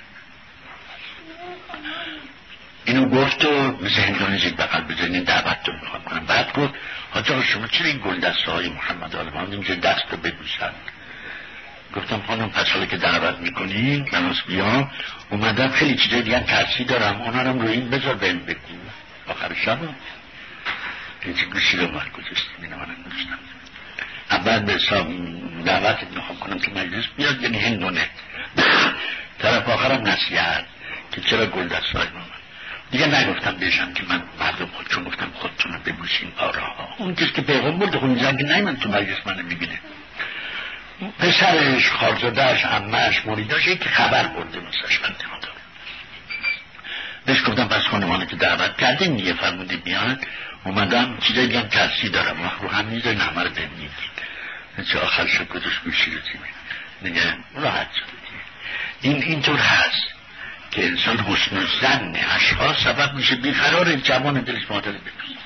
اینو گفت و مثل هندونه زیر بقل بزنین دعوت رو می‌خوام کنم. بعد گفت حاجا شما چرا این گل دسته های محمد آلمان اینجا دست رو ببوسن گفتم خانم پس حالا که دعوت می‌کنین از بیام. اومدم خیلی چیزای دیگه ترسی دارم. اونا رو این بذار بهم بگو. آخر شب اینجا گوشی رو من گذاشتیم اینو من گذاشتم اول به حساب دعوت می‌خوام کنم که مجلس بیاد یعنی هندونه طرف آخرم نصیحت که چرا گل دست های دیگه نگفتم بشم که من مردم خود چون گفتم خودتون رو ببوسین آراها. اون کسی که پیغام برده خود زنگ نه من تو مجلس منو می‌بینه. پسرش خارزادهش امهش مریداش که خبر برده مثلش من بهش گفتم پس خانمانه که دعوت کردیم دیگه فرمودی بیان اومدم چیزایی دیگه ترسی دارم. رو هم می‌ذارین همه رو ببینید چه آخر شد گذاشت گوشی رو دیگه راحت شد. این اینطور هست که انسان حسن زن اشخاص سبب میشه بیقرار جوان دلش مادر بپید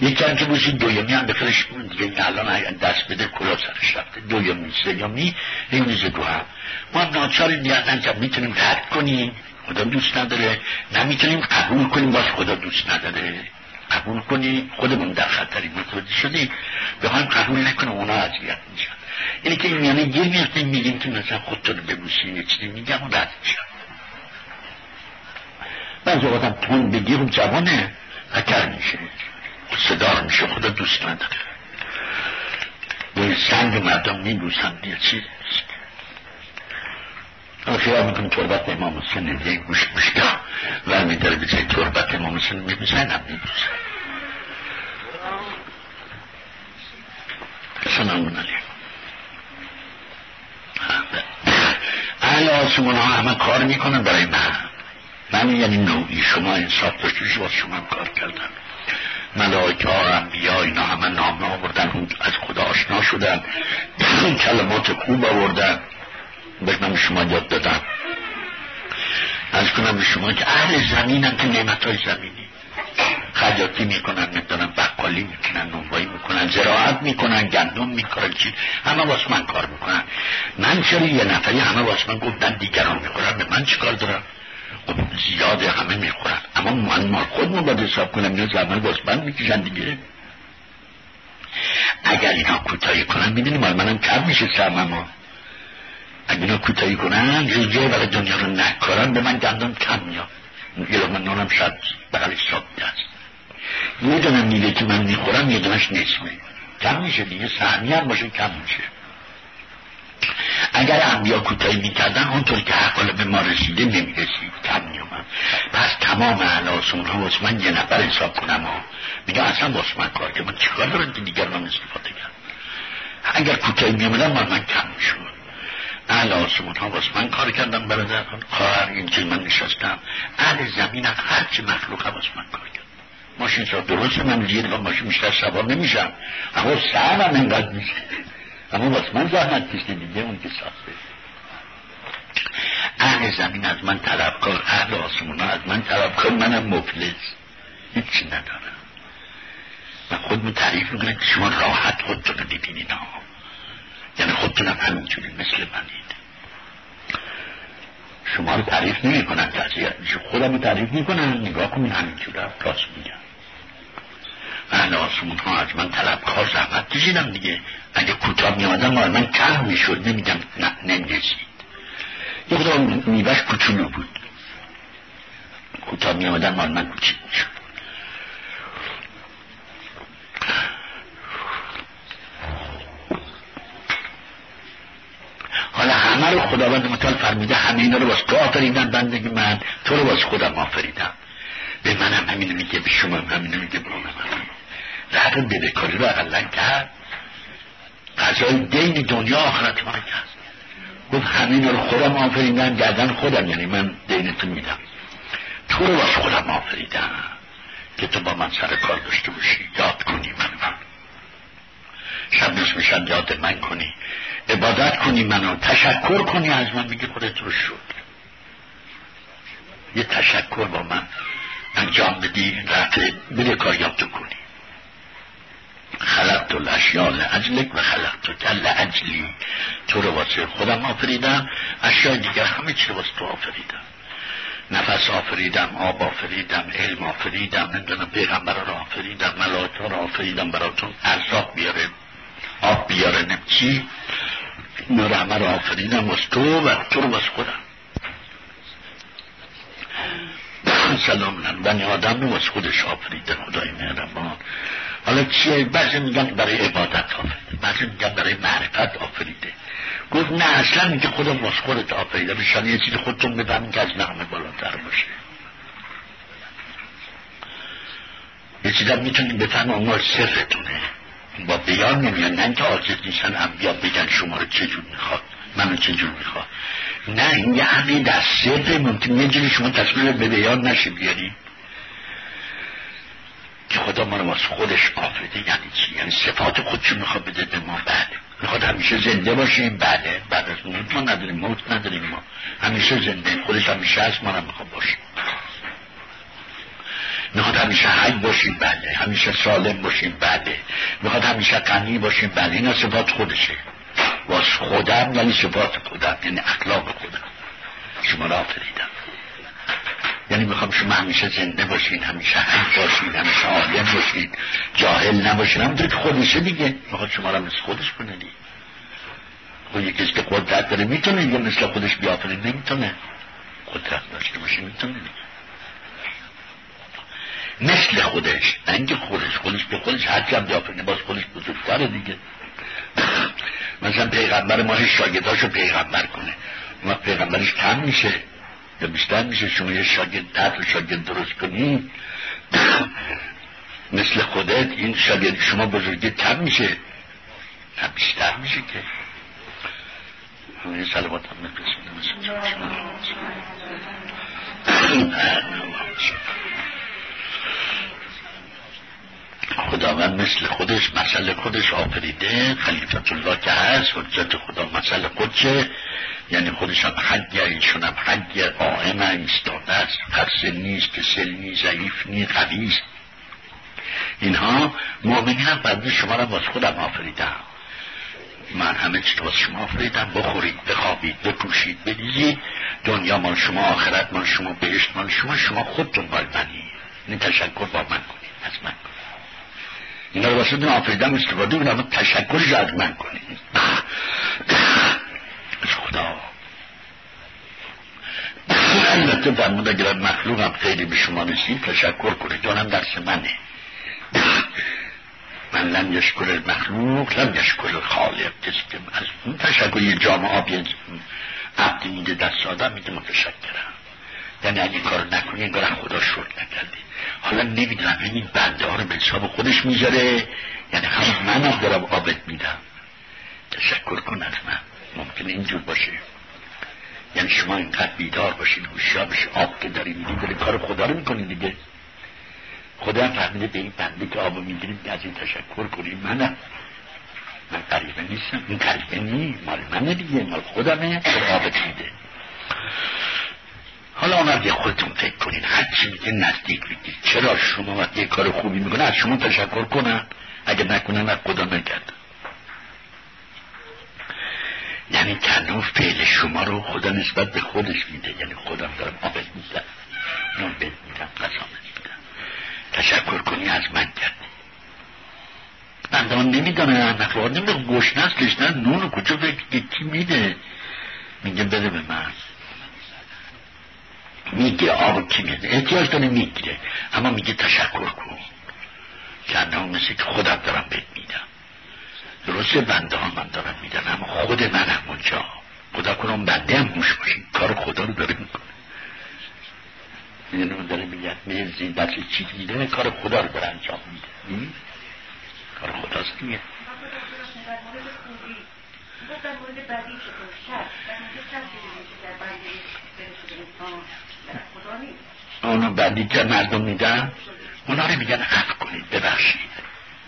یکی هم که بوشی دویمی هم بفرش دیگه این الان دست بده کلا سرش رفته. دویمی سیامی این میزه دو هم ما هم ناچاری نیازن که می‌تونیم رد کنیم. خدا دوست نداره. نمی‌تونیم قبول کنیم باز خدا دوست نداره. قبول کنیم خودمون در خطری متوجه شدیم بخوایم قبول نکنیم اونا اذیت میشن. اینه که میانه گیر میفتیم میگیم که مثلا خودتون رو ببوسین یه چیزی میگم و رد میشن. بعضی هم تون بگیر و جوانه اکر میشه صدا میشه خدا دوست نداره. به سنگ مردم میبوسن یه چیز. اما خیال می‌کنم تربت امام حسین یه گوش گوشگاه و میداره به جای تربت امام حسین میبوسن هم میبوسن سلام علیکم اهل آسمون ها همه کار می‌کنن برای من من یعنی نوعی شما انصاف داشتیش باز شما هم کار کردن ملائکه ها انبیا اینا همه نامه آوردن از خدا آشنا شدن کلمات خوب آوردن من شما یاد دادم. از کنم به شما که اهل زمین هم که نعمت های زمینی. خجاتی می‌کنن می‌دونن بقالی می‌کنن نونوایی می‌کنن زراعت می‌کنن گندم می‌کنن چی همه واسه من کار می‌کنن. من چرا یه نفری همه واسه من گفتن دیگران می‌خورن؟ به من چیکار دارم خب زیاده همه می‌خورن. اما من ما خودمون باید حساب کنم اینا زمان واسه من می‌کشن دیگه. اگر اینا کوتاهی کنن می‌دونی مال منم کم میشه سرمما اگه اینا کوتاهی کنن جای برای دنیا رو نکارن به من گندم کم میاد. یه لغمه نانم شاید بغلش ساب است. یه دونه میده که من می‌خورم یه دونش نصفه. کم میشه دیگه سهمی هم باشه کم میشه. اگر انبیا کوتاهی می‌کردن اونطور که حقال به ما رسیده نمی‌رسید. کم میومد. پس تمام علاسون ها واسه من یه نفر حساب کنم ها. میگه اصلا واسه من کار که من چیکار دارم که دیگر من استفاده کرد اگر کوتاهی میومدن من من کم می‌شود اهل آسمون ها واسه من کار کردم برادر خواهر این که من نشستم. اهل زمین هم هرچی مخلوق هم من کار کرد. ماشین سا درست من دیگه با ماشین بیشتر سوار نمیشم. اما سهم هم انقدر میشه اما واسه من زحمت کشته دیگه اون که ساخته. اهل زمین از من طلبکار اهل آسمون ها از من طلبکار منم مفلس. هیچی ندارم. و خودمون تعریف می‌کنه که شما راحت خودتون رو ببینین ها یعنی خودتونم همینجوری مثل منید شما رو تعریف نمی کنن خودم رو تعریف می‌کنن. نگاه کنین همینجوری. راست میگن اهل آسمون ها از من طلبکار زحمت کشیدم دیگه. اگه کوتاه می آمدن مال من کم می‌شد. نمیگم نه نمی‌رسید. یه خدا میوش کوچولو بود. کوتاه می آمدن مال من کوچیک می‌شد فرمیده همه اینا رو باز تو آفریدن بندگی من تو رو باز خودم آفریدم. به منم همینو میگه به شما هم همینو میگه به اونم همینو بده کاری رو اقلا کرد. قضای دین دنیا آخرت من کرد. گفت همین رو خودم آفریدم گردن خودم یعنی من دینتون میدم. تو رو باز خودم آفریدم. که تو با من سر کار داشته باشی. یاد کنی من من. شب روز میشن یاد من کنی. عبادت کنی منو تشکر کنی از من میگه خودت رو شد یه تشکر با من انجام بدی رفت بده تو کنی. خلقت الاشیاء لعجلک و خلقت کل اجلی تو رو واسه خودم آفریدم اشیاء دیگر همه چی واسه تو آفریدم. نفس آفریدم آب آفریدم علم آفریدم نمی‌دونم پیغمبر رو آفریدم ملائکه رو آفریدم براتون ارزاق بیاره. آب بیاره اینا رو همه آفریدم واسه تو و تو رو واسه خودم. سلام بنی آدم رو واسه خودش آفریده خدای مهربان. حالا چیه بعضی میگن برای عبادت آفریده. بعضی میگن برای معرفت آفریده. گفت نه اصلا میگه خودم واسه خودت آفریده. بشان یه چیز خودتون بدم که از نغمه بالاتر باشه. یه چیزم می‌تونیم بفهم اون سرتونه. با بیان نمیان نه که عاجز نیستن انبیا بگن شما رو چجور می‌خواد. منو چجور می‌خواد. نه این یه عقی در سر ممکن یه جوری شما تصویر به بیان نشه بیاری. که خدا ما رو واسه خودش آفریده. یعنی چی؟ یعنی صفات خودشو می‌خواد بده به ما. بله. می‌خواد همیشه زنده باشیم. بله. بعد از موت ما نداریم. موت نداریم ما. همیشه زنده. خودش همیشه هست. ما هم می‌خواد باشیم. می‌خواد همیشه حی باشیم بله. همیشه سالم باشیم بله. می‌خواد همیشه غنی باشیم بله. اینا صفات خودشه. واس خودم یعنی صفات خودم. یعنی اخلاق خودم. شما را آفریدم. یعنی می‌خوام شما همیشه زنده باشین همیشه حی باشین همیشه عالم باشین. جاهل نباشین. همونطور که خودشه دیگه. می‌خواد شما را مثل خودش کنه دیگه. خب که قدرت داره می‌تونه یا مثل خودش بیافرین نمی‌تونه. قدرت داشته باشه می‌تونه. دیگه مثل خودش اینکه خودش خودش به خودش هر کم بیافرینه باز خودش بزرگتره دیگه مثلا پیغمبر ما شاگرداشو پیغمبر کنه ما پیغمبرش کم میشه یا بیشتر میشه شما یه شاگرد ده و شاگرد درست کنی مثل خودت این شاگرد شما بزرگی کم میشه نه بیشتر میشه که این سلوات هم خداوند مثل خودش مسئله خودش آفریده خلیفت الله که هست حجت خدا مسئله خودشه یعنی خودش هم حگه ایشون هم حگه قائم ایستاده است. هر نیست که سلنی ضعیف نی قوی است. اینها مؤمنین هم بعد شما را باز خودم آفریدم. من همه چیز باز شما آفریدم. بخورید بخوابید بپوشید بدیزید دنیا مال شما آخرت مال شما بهشت مال شما شما خودتون مال منی این تشکر با من کنید. از من کنید. اینا رو واسه آفریدم استفاده اما تشکر از من کنید. خدا. البته فرمود اگر مخلوق هم خیلی به شما رسید تشکر کنید. جانم درس منه. من لم یشکر مخلوق لم یشکر خالق کسی که از اون تشکر یه جامعه آبی عبدی میده دست آدم میده متشکرم یعنی اگه کار نکنی انگار خدا شکر نکردی. حالا نمی‌دونم این بنده ها رو به حساب خودش می‌ذاره. یعنی هم من هم دارم آبت میدم. تشکر کن از من ممکنه اینجور باشه. یعنی شما اینقدر بیدار باشین هوشیار باشین آب که داری میدی داری کار خدا رو می‌کنی دیگه. خدا هم فهمیده به این بنده که آب می‌گیریم از این تشکر کنیم منم. من قریبه نیستم. این قریبه نی مال منه دیگه. مال خودمه. خود آبت میده. حالا یه خودتون فکر کنین. هر چی میگه نزدیک بگید. چرا شما وقتی یه کار خوبی می‌کنه از شما تشکر کنن؟ اگه نکنن از خدا نکرد یعنی تنها فعل شما رو خدا نسبت به خودش میده. یعنی خودم دارم آبت میدم نون بد میدم قسامت میدم تشکر کنی از من کردی بنده من نمیدانه نخواه نمیده گوشنه است گشنه نون کجا فکر کی میده؟ میگه بده به من. می‌گیره آب کی میده احتیاج داره می‌گیره. اما میگه تشکر کن. که مثل که خودم دارم بهت میدم. درسته بنده ها من دارم میدن اما خود منم اونجا. خدا اون بنده هم موش باشه. کار خدا رو داره می‌کنه. یعنی اون داره میگه میزی بچه چی میده کار خدا رو داره انجام میده. کار خداست دیگه. اونا بدی که مردم میدن اونا رو میگن عفو کنید ببخشید.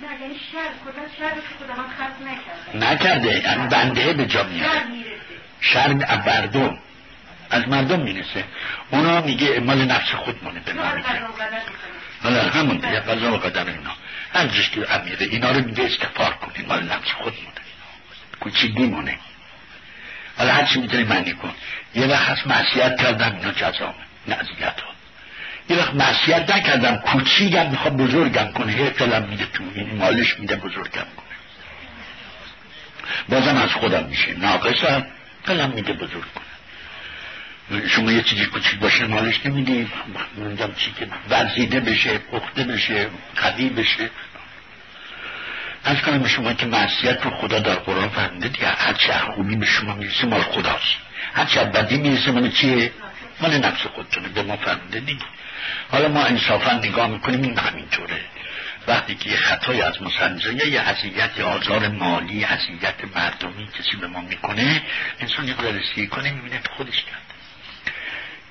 نه یعنی شر کجا شر خدا من خلق نکرده. نکرده یعنی بنده به جا میاره. شر مردم از مردم می‌رسه. اونا میگه مال نفس خود مونه به من میگه حالا همون دیگه قضا و قدر اینا. هر جش که امیره اینا رو میگه استفار کنید مال نفس خود مونه کوچیگی مونه. حالا هر چی می‌تونی معنی کن. یه وقت هست معصیت کردم اینا جزامه نه ها یه وقت معصیت نکردم کوچیکم می‌خواد بزرگم کنه. یه قلم میده تو این مالش میده بزرگم کنه. بازم از خودم میشه. ناقصم قلم میده بزرگ کنه. شما یه چیزی کوچیک باشه مالش نمیدی. میگم چی که. ورزیده بشه پخته بشه قوی بشه. از کنم شما که معصیت رو خدا در قرآن فرمده دیگه هر چه خوبی به شما می‌رسه مال خداست. هر چه بدی می‌رسه مال چیه؟ مال نفس خودتونه. به ما حالا ما انصافا نگاه می‌کنیم این همینطوره. وقتی که یه خطای از مسنجه یه حضیت آزار مالی حضیت مردمی کسی به ما می‌کنه انسان یه رسیگی کنه می‌بینه خودش کرد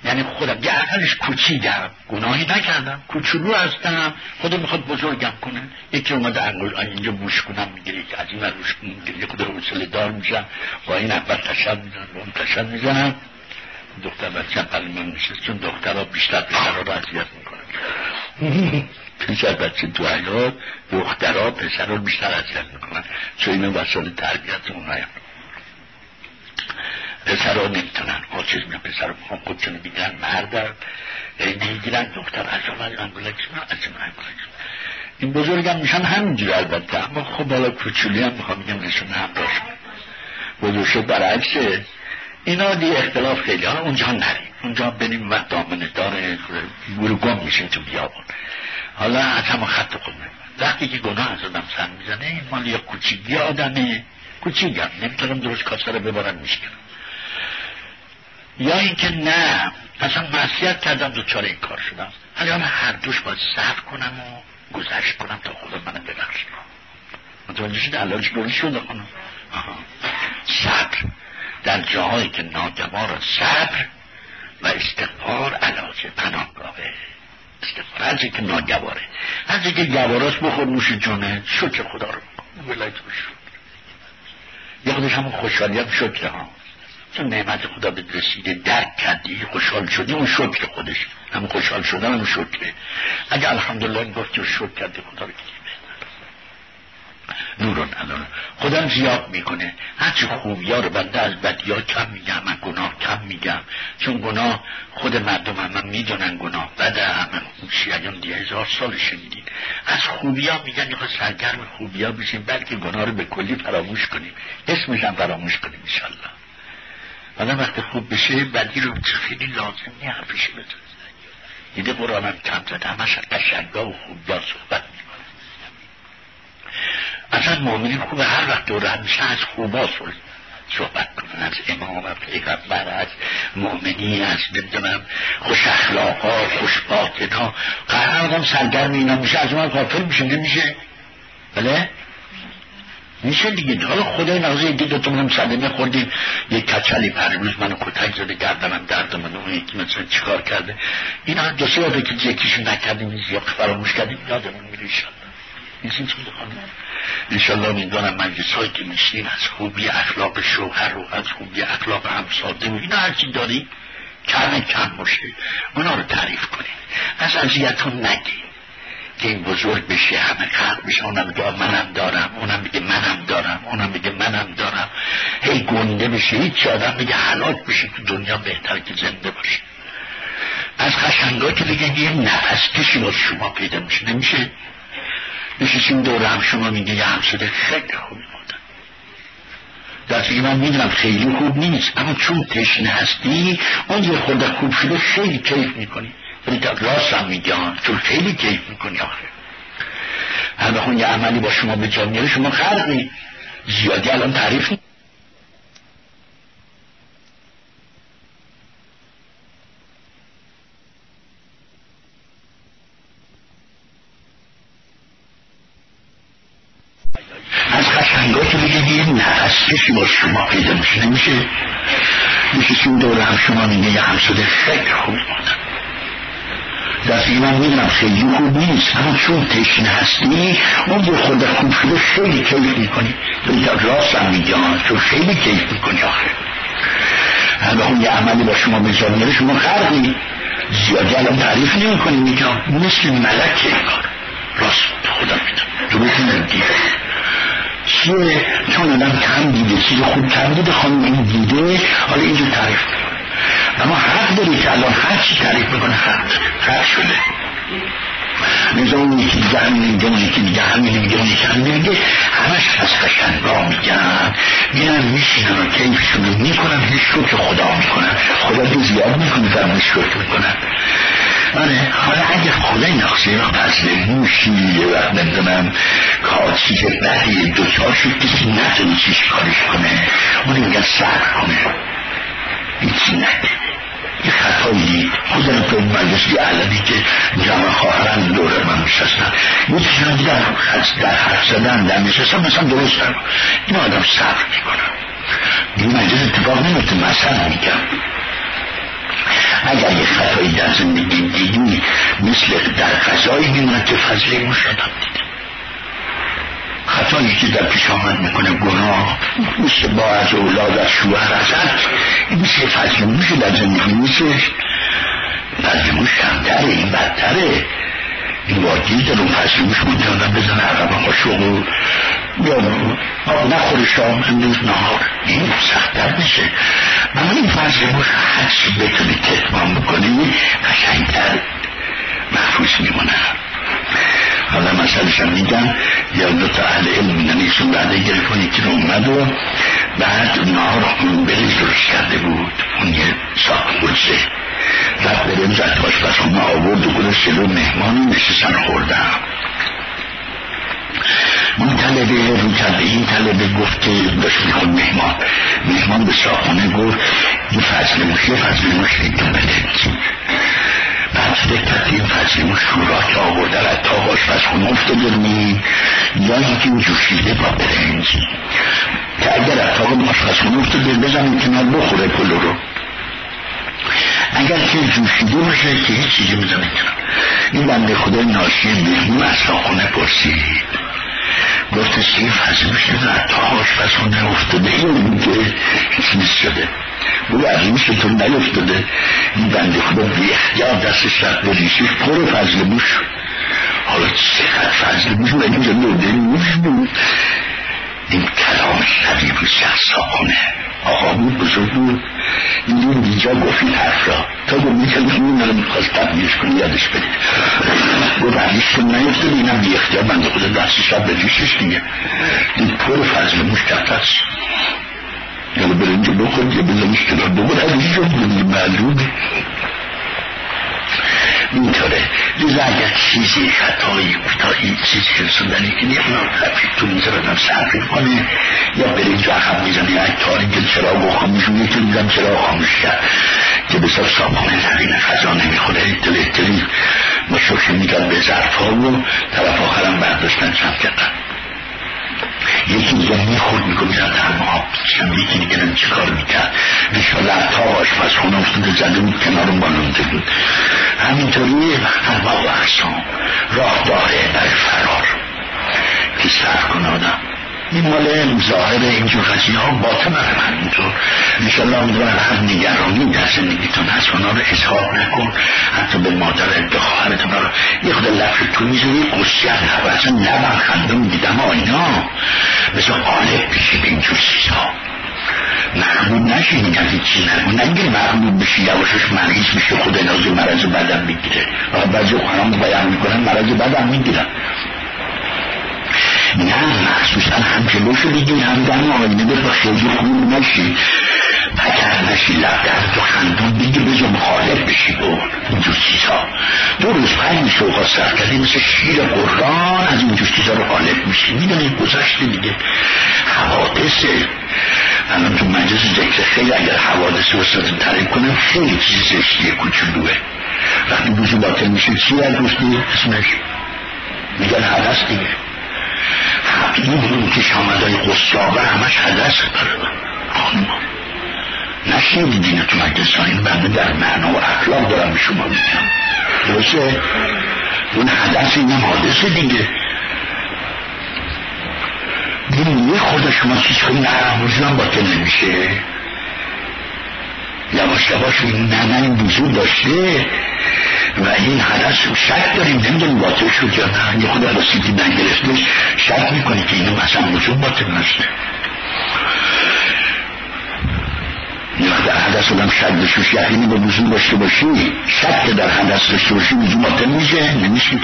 یعنی خودم یه اقلش کوچیدم گناهی نکردم. کوچولو هستم. خودم می‌خواد بزرگم کنه. یکی اومده انگل اینجا بوش کنم می‌گیره که از این روش می‌گیره خود حوصله دار میشم. با این اول تشد می‌زنم با اون تشد می‌زنم. دختر بچه هم من میشه چون دخترها بیشتر پسرها رو اذیت می‌کنن. پسر بچه تو حیات دخترها پسر رو بیشتر اذیت می‌کنن. چون این وسال تربیت اونها هم پسر ها نمی‌تونن چیز میان پسر ها می‌خوام خودشون بگیرن مردن نمی‌گیرن دختر از اول انگولکس از این بزرگم میشن همینجور البته. اما خب بالا کوچولی هم می‌خوام میگم نشون همراهش بزرگ شد برعکسه. اینا دی اختلاف خیلی. ها اونجا نریم. اونجا بریم و دامنه داره گم میشیم تو بیابون حالا از همه خط خود وقتی که گناه از آدم سن می‌زنه این مال یا کوچیگی آدمه کوچیگم نمی‌تونم درست کاسه رو ببارم میشکنم. یا اینکه نه اصلا معصیت کردم دوچار این کار شدم. حالا هر دوش باید صبر کنم و گذشت کنم تا خدا منو ببخش متوجه شده علاج گلی شده خانم؟ صبر. در جاهایی که ناگوار صبر و استغفار علاج پناهگاهه استغفار. هرچی که ناگواره. هرچی که گواراش بخور نوش جونه شکر خدا رو. ولایت بشون یه خودش همون خوشحالی هم شکر ها. چون نعمت خدا به رسیده درک کردی خوشحال شدی اون شکر خودش. همون خوشحال شدن اون شکره. اگه الحمدلله این گفتی شکر کردی خدا رو نورون نداره خودم زیاد می‌کنه. هرچی خوبی ها رو بنده از بدی ها کم میگم من گناه کم میگم. چون گناه خود مردم هم من می‌دونن گناه. بده همه شیعیان دی هزار سال شنیدین از خوبی ها میگن یه سرگرم خوبی ها بشیم بلکه گناه رو به کلی فراموش کنیم. اسمش هم فراموش کنیم انشالله بعد وقتی خوب بشه بدی رو خیلی لازم نیه حرفش بده دیده قرآن هم کم زده همش قشنگا و خوبی ها صحبت اصلا مؤمنین خوب هر وقت دور همیشه از خوبا صحبت کنن از امام پیغمبر از مؤمنین از نمی‌دونم خوش اخلاقا خوش باطنا. قرار آدم سرگرم اینا میشه از اون غافل میشه نمیشه؟ بله؟ میشه دیگه حالا خدای نازه دید دو منم صدمه خوردیم یک کچلی پر روز منو کتک زده گردنم درد من اون یکی مثلا چیکار کرده؟ اینا دو سه که یکیشو نکردیم یا فراموش کردیم یادمون میره این چیز انشالله می‌دانم مجلس هایی که میشین از خوبی اخلاق شوهر و از خوبی اخلاق همساده و اینا هرچی داری کم کم باشه. اونا رو تعریف کنید. از اذیتون نگی که این بزرگ بشه همه خلق بشه اونم میگه منم دارم. اونم میگه منم دارم. اونم میگه منم دارم. هی گنده بشه هیچ آدم میگه حلاک بشه تو دنیا بهتر که زنده باشه. از خشنگا که بگن یه نفس کشی باز شما پیدا میشه. نمیشه؟ نشستیم دور هم شما میگه یه همساده خیلی خوبی بودن در من می‌دونم خیلی خوب نیست اما چون تشنه هستی اون یه خورده خوب شده خیلی کیف می‌کنی. راست هم میگم چون خیلی کیف می‌کنی آخه. همه یه عملی با شما به جامعه میاره شما خرقی زیادی الان تعریف نید. از دیگه بگید نفس کشی با شما پیدا میشه. نمیشه؟ میشه چون دوره هم شما میگه یه همسود خیلی خوب مادم دست من می‌دونم خیلی خوب نیست. اما چون تشنه هستی اون یه خود خوب شده خیلی کیف می‌کنی. راست هم میگه چون خیلی کیف می‌کنی آخه. به اون یه عملی با شما بجا میره شما خرقی زیادی الان تعریف نمی کنی میگم مثل ملک کار. راست خدا میدم تو بکنم دیگه چیه؟ چون آدم کم دیده چیز خوب کم دیده خانم این دیده حالا اینجور تعریف اما حق داری که الان هر چی تعریف بکنه حق. حق شده. نظام اون یکی دیگه همین میگه اون یکی دیگه همین میگه اون یکی همین میگه همش از قشنگ را میگن میرن میشینن و کیفشون رو می‌کنن هیچ که خدا می‌کنن خدا دو زیاد می‌کنه فرمون شکر می‌کنن آره حالا اگه خدا نقصه را پس موشی یه وقت نمی‌دونم کاچی که بعدی دوچار شد کسی نتونی چیش کارش کنه. اون میگن سر کنه. هیچی نده یه خطایی خودم تو این مجلسی علمی که جمع خواهران دوره من میشستن یه چیزی دیگر در حرف زدن در میشستن مثلا درست هم. این آدم صبر می‌کنم این مجلس اتفاق نمیتون مثلا میگم اگر یه خطایی در زندگی دیدی مثل در غذایی میمونه که فضله مشاهدم دیده خطایی که در پیش آمد می‌کنه گناه مثل با از اولاد از شوهر ازت این فضل موش در زندگی نیستش فضل موش کمتره این بدتره. این واجی در اون فضل موش مونده آدم بزنه عقب خوشو یا نخوره شام امروز نهار. این سختتر میشه. اما این فضل موش هرچی بتونی کتمان بکنی قشنگتر محفوظ میمونه. حالا هم میگم یا دو تا اهل علم میگن ایشون بعد گرفت یکی رو اومد و بعد نهار بریز درست کرده بود. اون یه ساق بلسه بعد بریم زد آشپزخونه آورد و گذاشت جلو مهمانی نشستن خوردم. اون طلبه رو کرده این طلبه گفت که داشت می‌خواد مهمان. مهمان به ساخونه گفت این فضل موشه فضل موشه بده. فکر کردیم فضیم شورا که آورده را تا آشپزخونه افتاده می یا این جوشیده با برنج که اگر اتاق آشپزخونه افتاده بزنیم کنار بخوره کلو رو. اگر که جوشیده باشه که هیچ چیزی بزنیم کنار این بنده خدا ناشی مهمون از خونه پرسید. گفت سی فضیم شده تا آشپزخونه افتاده. این میگه چیز شده او عظیمش تو نیفتاده این بنده خدا بی اختیار دستش رفت به ریشش پر فضل موش حالا چقدر فضل موش بود اینجا لوده موش بود این کلام شبیه بود شخصا کنه آقا بود بزرگ بود این دین دیجا گفت این حرف را تا گفت می‌کنه این رو می‌خواست تبلیش کنی یادش بدید گفت علیش کن نیفتاده اینم بی اختیار بنده خدا دستش رفت به ریشش دیگه این پر فضل موش کفت یعنی برنج بخور یه بزنیش کنار بخور همیشه شد دیگه معلومه. اینطوره. جز اگر چیزی خطایی کوتاهی چیزی رسوندنی که نیمون رفیق تو میزر آدم صرفی کنه یا برنج عقب می‌زنه یک تاریک چرا خاموش یکی میزن چرا خاموش کرد. که بسیار سامان زمین خزا نمی‌خوره. دل دلی با شوشی میدن به ظرفا و طرف آخرم برداشتن چند کردن یکی دیگه می‌خورد میگو میرن تنها چند یکی دیگه نمی چی کار می‌کرد؟ تا آشپز خونه افتاده زده بود کنارم بالونده بود. همینطوری انواع و اقسام راه داره برای فرار. که سر کن آدم. این مال ظاهر اینجور قضیه ها باطن هم اینطور انشالله امیدوارم هر نگرانی در زندگیتون هست. اونا رو اظهار نکن. حتی به مادر به خواهرتون رو. یه خود لفظ تو میزه یه قصی از هوا اصلا لبن خندم دیدم آینا مثل قالب بشی به اینجور چیزها. محمود نشی میگن هیچی نگو نگه محمود بشی یواشش مریض میشه خود نازی مرض بدن می‌گیره. و بعضی خانم بیان می‌کنن مرض بدن می‌گیرن. نه مخصوصا هم جلوشو بگی هم دم آینه به خیلی خوب نشی. پکر نشی لب در تو خندون بگی بجا مخالف بشی بود اینجور چیزها دو روز پنج شوقا سر کردی مثل شیر قرآن از اینجور چیزها رو غالب میشی. می‌دونی گذشته دیگه. حوادثه الان تو مجلس ذکر خیلی اگر حوادث رو سازم تعریف کنم خیلی چیز زشتیه کوچولوه. وقتی بوزو باطل میشه چی از دوستی اسمش. میگن حوث دیگه. این پیش آمدهای قصابه همش حدث داره. خانم نشنیدی دین تو مجلس این بنده در معنا و اخلاق دارم به شما میگم. درسته؟ اون حدث این حادثه دیگه. این یه خود شما چیز کنی نه وجودم باطل نمیشه. یواش یواش این وجود داشته و این حدث شک داریم. نمی‌دونیم باطل شد یا نه. یه خود رسیدی نگرفتش شک می‌کنی که اینو مثلا وجود باطل نشده در حدث آدم شک داشته یقینی به وجود داشته باشی شک در حدث داشته باشی وجود باطل میشه نمیشه.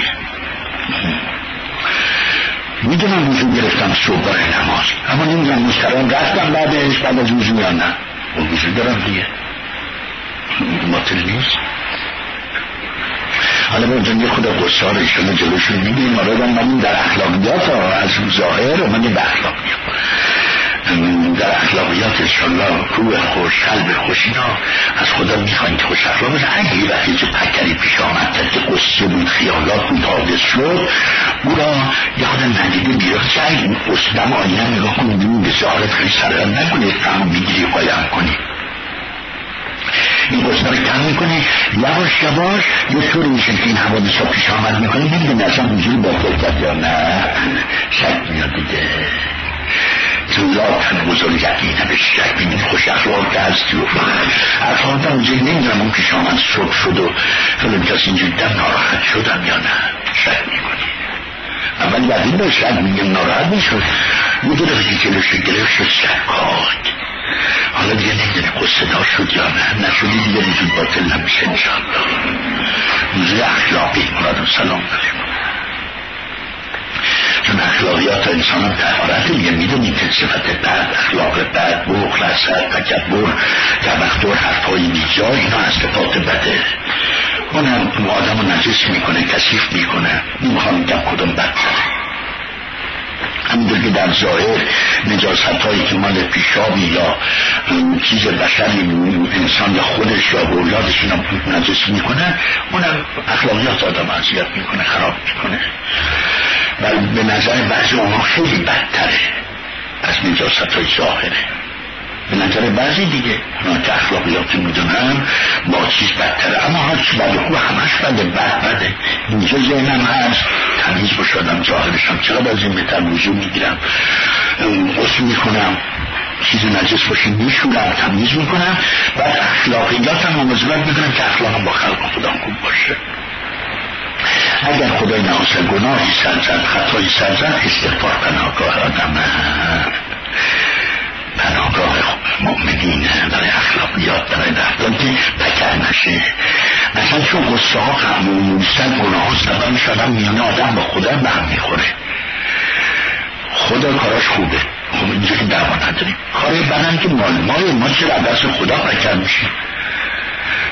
می‌دونم وجود گرفتم صبح نماز. اما نمی‌دونم مستران رفتم بعدش بعد از وجود یا نه. اون وجود دارم دیگه. نیست حالا با یه خدا قصار ایشون جلوشون میگیم آره من در اخلاقیات از ظاهر اومده به اخلاقیات. در اخلاقیات انشالله روح خوش قلب خوش اینا از خدا می‌خواین که خوش اخلاق بشه اگه یه وقتی چه پکری پیش آمد که قصه بود خیالات بود حادث شد او را یاد ندیده بیاد سعی این قصه دم آینه نگاه کنید ظاهرت خیلی سرگرم نکنید فهم بگیری قایم کنی. این قصه رو کم می‌کنه یواش یواش. یه طور میشه که این حوادث ها پیش آمد. می‌کنه نمی‌دونه اصلا حضور با کرد یا نه. شک میاد دیگه. تو ذاتن بزرگتی شک بینید خوش اخلاق که هستی و اخلاق هم اونجایی نمی‌دونم اون پیش آمد صبح شد و فلان کسی اینجوری دم ناراحت شدم یا نه. شک می‌کنی. اول این به شک میگم ناراحت می‌شد. که جلوش گرفت شد شکاک حالا دیگه نمی‌دونه قصه دار شد یا نه. نشدی دیگه وجود باطل نمیشه انشاءالله. موزه اخلاقی مراد و سلام داریم. چون اخلاقیات انسان هم تحارت دیگه می‌دونیم که صفت بد اخلاق بد بخل حسد تکبر تبختر حرفهای بیجا اینا از صفات بده. اونم آدم رو نجس می‌کنه کسیف می‌کنه. نمی‌خوام میگم کدوم بد همینطور که در ظاهر نجاست هایی که مال پیشابی یا چیز بشری انسان یا خودش یا بولادش اینا نجس می‌کنه اونم اخلاقیات آدم اذیت می‌کنه خراب می‌کنه. و به نظر بعضی اونها خیلی بدتره از نجاست های ظاهره. به نظر بعضی دیگه اونا که اخلاقیات می‌دونن با چیز بدتره. اما هر چی بده خوب همش بده بد بده. اینجا ذهنم هست. تمیز باشدم ظاهرشم چرا از این بهتر می‌گیرم؟ قصد می‌کنم چیز نجس باشی میشورم تمیز می‌کنم. بعد اخلاقیاتم مواظبت می‌کنم که اخلاقم با خلق خودم خوب باشه. اگر خدای نحاسه گناهی سرزد خطایی سرزد استغفار پناهگاه آدم پناهگاه مؤمنین برای اخلاقیات برای رفتان که پکر نشه اصلا چون قصه ها خموموستن گناه ها سبب شدن میانه آدم با خدا به هم می‌خوره خدا کاراش خوبه. خب اینجا که دعوا نداریم کار بدن که مال مال ما چرا دست خدا پکر میشیم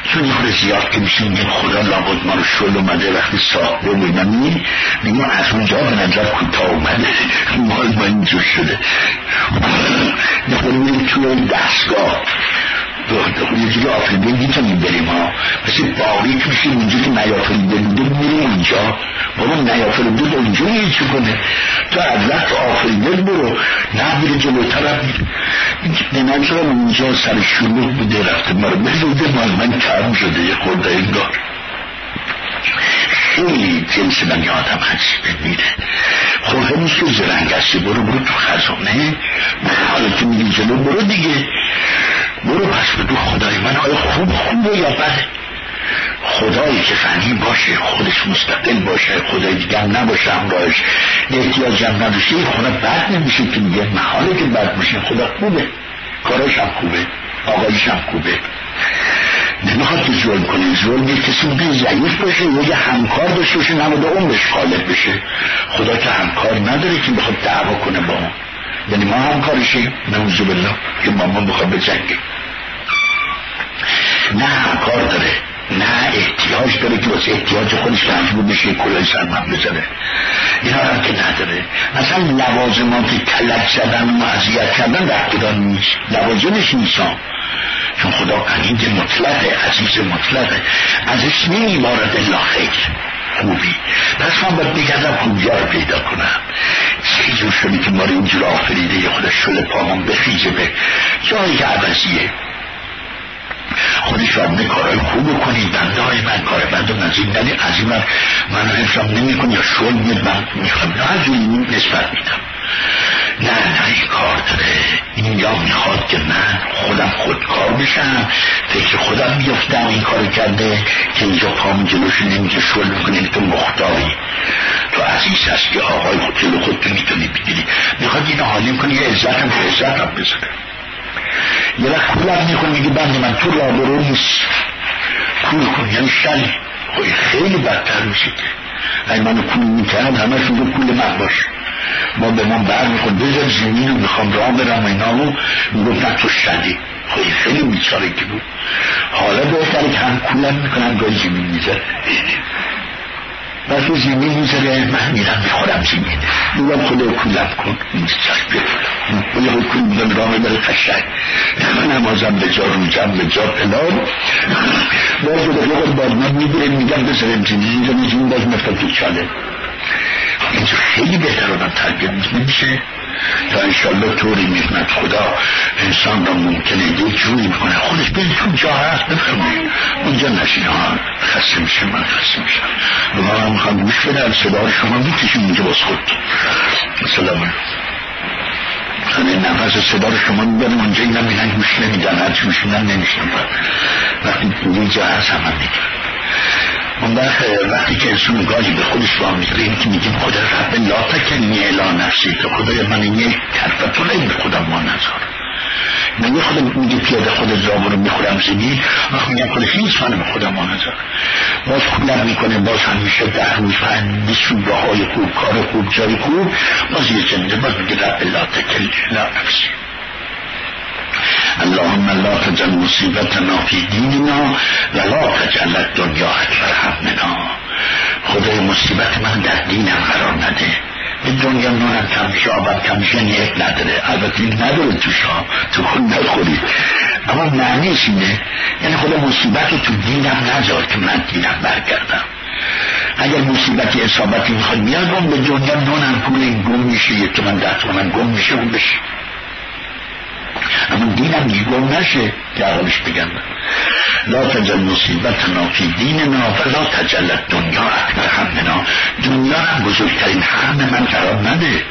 چون خود زیاد که میشه میگه خدا لابد ما رو شل اومده وقتی ساخته و اینا میگه از اونجا به نظر کوتاه اومده مال ما اینجور شده نخوری میگه توی دستگاه یه جوری آفریده می‌تونیم بریم ها مثل باقی میشه اونجا که نیافریده بوده میره اونجا بابا نیافریده بود اونجا چی کنه تو از وقت آفریده برو نه میره جلو طرف به نظرم اونجا سر شلوغ بوده رفته ما رو بزوده مال من کم شده یه خورده انگار خیلی جنس بنی آدم هست میره خب نیست که زرنگ هستی برو برو تو خزانه. حالا که میگی جلو برو دیگه. برو پس بگو خدای من. آیا خوب خوبه یا بده خدایی که فنی باشه خودش مستقل باشه خدای دیگه نباشه همراهش احتیاجم نداشته این خدا بد نمیشه که میگه. محاله که بد باشه خدا خوبه. کاراش هم خوبه. آقایش هم خوبه. نمی‌خواد که ظلم کنه ظلم یه کسی بوده ضعیف باشه یه همکار داشته باشه اون بهش غالب بشه. خدا که همکار نداره که بخواد دعوا کنه با اون یعنی ما همکارشیم. نوزو بالله. که مامان بخواد بجنگه نه همکار داره. نه احتیاج داره که واسه احتیاج خودش مجبور بشه کلای سرمن بزنه. اینا هم که نداره. مثلا لوازمات کلک زدن و معذیت کردن در نیست. لوازمش نیستان چون خدا قنید مطلقه عزیز مطلقه. ازش نمیبارد الا خیر. خوبی. پس من باید بگردم خوبی رو پیدا کنم. چه جور شدی که ما رو اینجور آفریده خودش شل پامون بخیزه به. جایی که عوضیه. خودش فرمونه کارهای خوب کنی بنده های من کار بنده این دلیل از این من من حفظم نمی یا شل میاد من می‌خوام نه از این نسبت میدم. نه نه این کار داره. این یا می‌خواد که من خودم خودکار بشم فکر خودم بیفتم این کار کرده که اینجا پام جلوش نمیگه شل می‌کنه تو مختاری. تو عزیز هست که آقای خود جلو خود تو می‌تونی بگیری. می‌خواد این حالیم کنی یه عزت هم به عزت هم بزنه. یه وقت کولم می‌کنه میگه بند من تو رابرو نیست. کول کن یعنی شلی خیلی بدتر میشه اگه منو کول می‌کرد همه شده کول من باشه. ما به من بر میخون بذار زمین رو می‌خوام راه برم اینا رو می‌گفت نه تو شدی خیلی خیلی بیچاره که بود. حالا بهتره که هم کولم می‌کنم گاهی زمین می‌زد و تو زمین می‌ذاره من میرم می‌خورم زمین میگم خدا کولم کن. یه خود کول میدم راه بره قشنگ نمازم به جا روجم به جا پلان. باز به خود بار من می‌گیرم میگم بذارم زمین اینجا میزین باز مفتم تو چاله. اینجا خیلی بهتر آدم تربیت میشه؟ تا انشالله طوری میخند خدا انسان را ممکنه یه جوری می‌کنه. خودش بین تو جا هست بفرمایید اونجا نشین. ها خسته میشه من خسته میشم. و ما هم می‌خوام گوش بدم صدا شما می‌کشیم اینجا باز خود. سلام همه نفس صدا رو شما می‌برم اونجا اینا میرن گوش نمیدن هرچی میدن نمیشن وقتی یه جا هست هم میگن. اون وقتی که انسان گاهی به خودش را این که میگیم خدا رب لا تکنی الا نفسی که خدای من یک طرفتونه به خودم ما نذار. نگه خودم میگه پیاده خود را رو می‌خورم زمین وقت میگم خود هیچ من به خودم ما نذار. باز کولر می‌کنه باز همیشه ده روز بیست روز های خوب کار خوب جای خوب. باز یه چنده باز میگه رب لا تکنی الا نفسی. اللهم لا تجل مصیبتنا فی دیننا و لا تجل دنیا اکبر همنا. خدای مصیبت من در دینم قرار نده. به دنیا نونم کم آبم کم میشه نیت نداره. البته این نداره تو شام تو خود نخوری. اما معنیش اینه یعنی خدا مصیبت تو دینم نذار که من دینم برگردم. اگر مصیبتی اصابتی می‌خواد میاد به دنیا نونم پول این گم میشه یک تومن ده تومن گم میشه اون بشه. اما دینم گم نشه که اولش بگم. لا تجل مصیبتنا فی دیننا و لا تجلت دنیا اکبر همنا دنیا هم بزرگترین هم من قرار نده.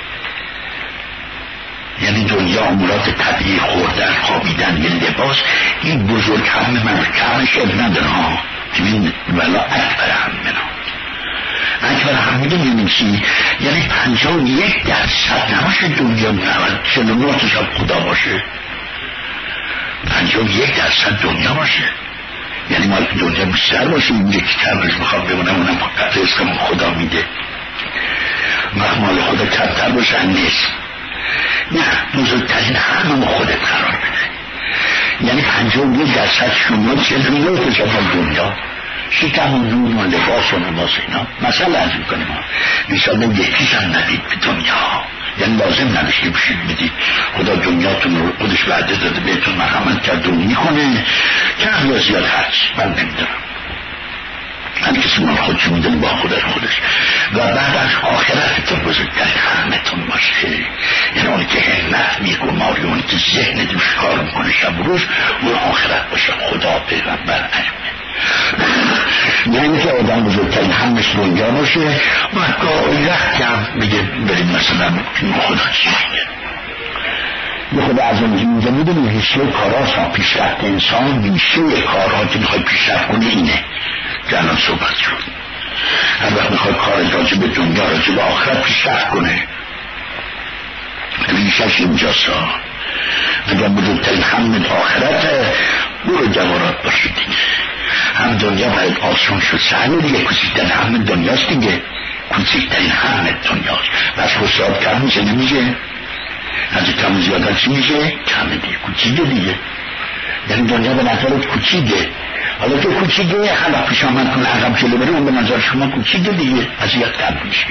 یعنی دنیا امورات طبیعی خوردن خوابیدن یه لباس این بزرگ هم من کمش اب نداره ها ولا اکبر همنا اکبر همه می‌دونیم چی؟ یعنی پنجاه یک درصد نباشه دنیا نود چلو نه خدا باشه. پنجاه یک درصد دنیا باشه. یعنی ما دنیا بیشتر باشه. این یکی کمش می‌خواد بمونم اونم رزقمون خدا میده. مال خدا کمتر باشه نیست. نه بزرگترین همه خودت قرار بده. یعنی پنجاه یک درصد شما چه نه تشبه دنیا. شکم و نون و لباس و نماز اینا. مثلا از می‌کنیم انشاءالله یکیش هم ندید به دنیا. یعنی لازم نداشته بشید بدید خدا دنیاتون رو خودش وعده داده بهتون مرحمت کرد و می‌کنه کم یا زیاد هرچ من نمی‌دونم. هر کسی من خودش می‌دونه با خودش خودش. و بعد از آخرتتون بزرگتر همتون باشه. یعنی اونی که همت میگماری اونی که ذهن دوش کار می‌کنه شب روز اون آخرت باشه. خدا پیغمبر. ائمه یعنی که آدم بزرگترین همش دنیا باشه و گاهی وقت هم بگه بریم مثلا خدا چی؟ میگه یه خود از اون اینجا می‌دونی حشه کاراست ها پیشرفت انسان میشه کارها که می‌خوای پیشرفت کنه اینه که الان صحبت شد. هر وقت می‌خواد کار راجع به دنیا راجع به آخرت پیشرفت کنه. ریشش اینجاست ها اگر بزرگترین همه آخرت برو جوارات باشید. دیگه هم دنیا باید آسون شد. سهل دیگه کوچکترین همه دنیاست دیگه. کوچکترین همه دنیاست. بس حساب کم میشه نمیشه؟ از کم زیادن چی میشه؟ کم دیگه کوچیکه دیگه. یعنی دنیا به نظرت کوچیکه. حالا تو کوچیکه حالا پیش آمد کنه عقب جلو بره اون به نظر شما کوچیکه دیگه. از یاد کم میشه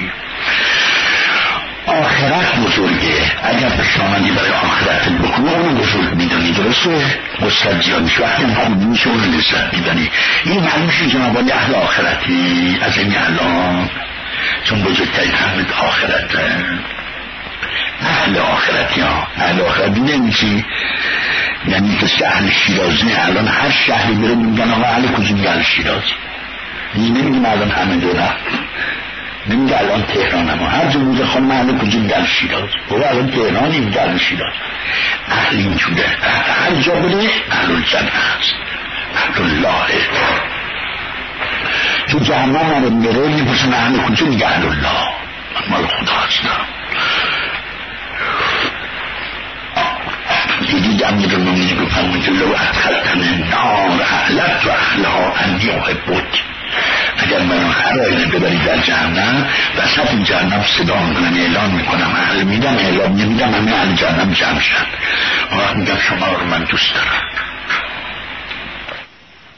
آخرت بزرگه. اگر مستد زیاد میشه وقتی خوب میشه اون لذت میدانی این معلوم شد جناب اهل آخرتی. از این الان. چون بزرگترین همه آخرت آخرتی ها. اهل آخرتی نمیشی یعنی که اهل شیرازی الان هر شهری بره میگن آقا اهل کجا؟ میگه اهل شیرازی نمیگیم الان همه دوره نمیگه الان تهران اما هر جا بوده خانم اهل کجا در شیراز برو الان تهرانی در شیراز اهل اینجوره هر جا بره اهل الجنه هست. اهل الله تو جهنم رو میره می‌پرسن اهل کجا؟ میگه اهل الله من مال خدا هستم دیدید امیر المومنین گفتم که لو ادخلتن نار اهلت و اهلها ان یحبک اگر من هر آینه ببری در جهنم وسط این جهنم صدا می‌کنم اعلان می‌کنم اهل میدم اعلان نمیدم همه اهل جهنم جمع شد وقت میگم شما رو من دوست دارم.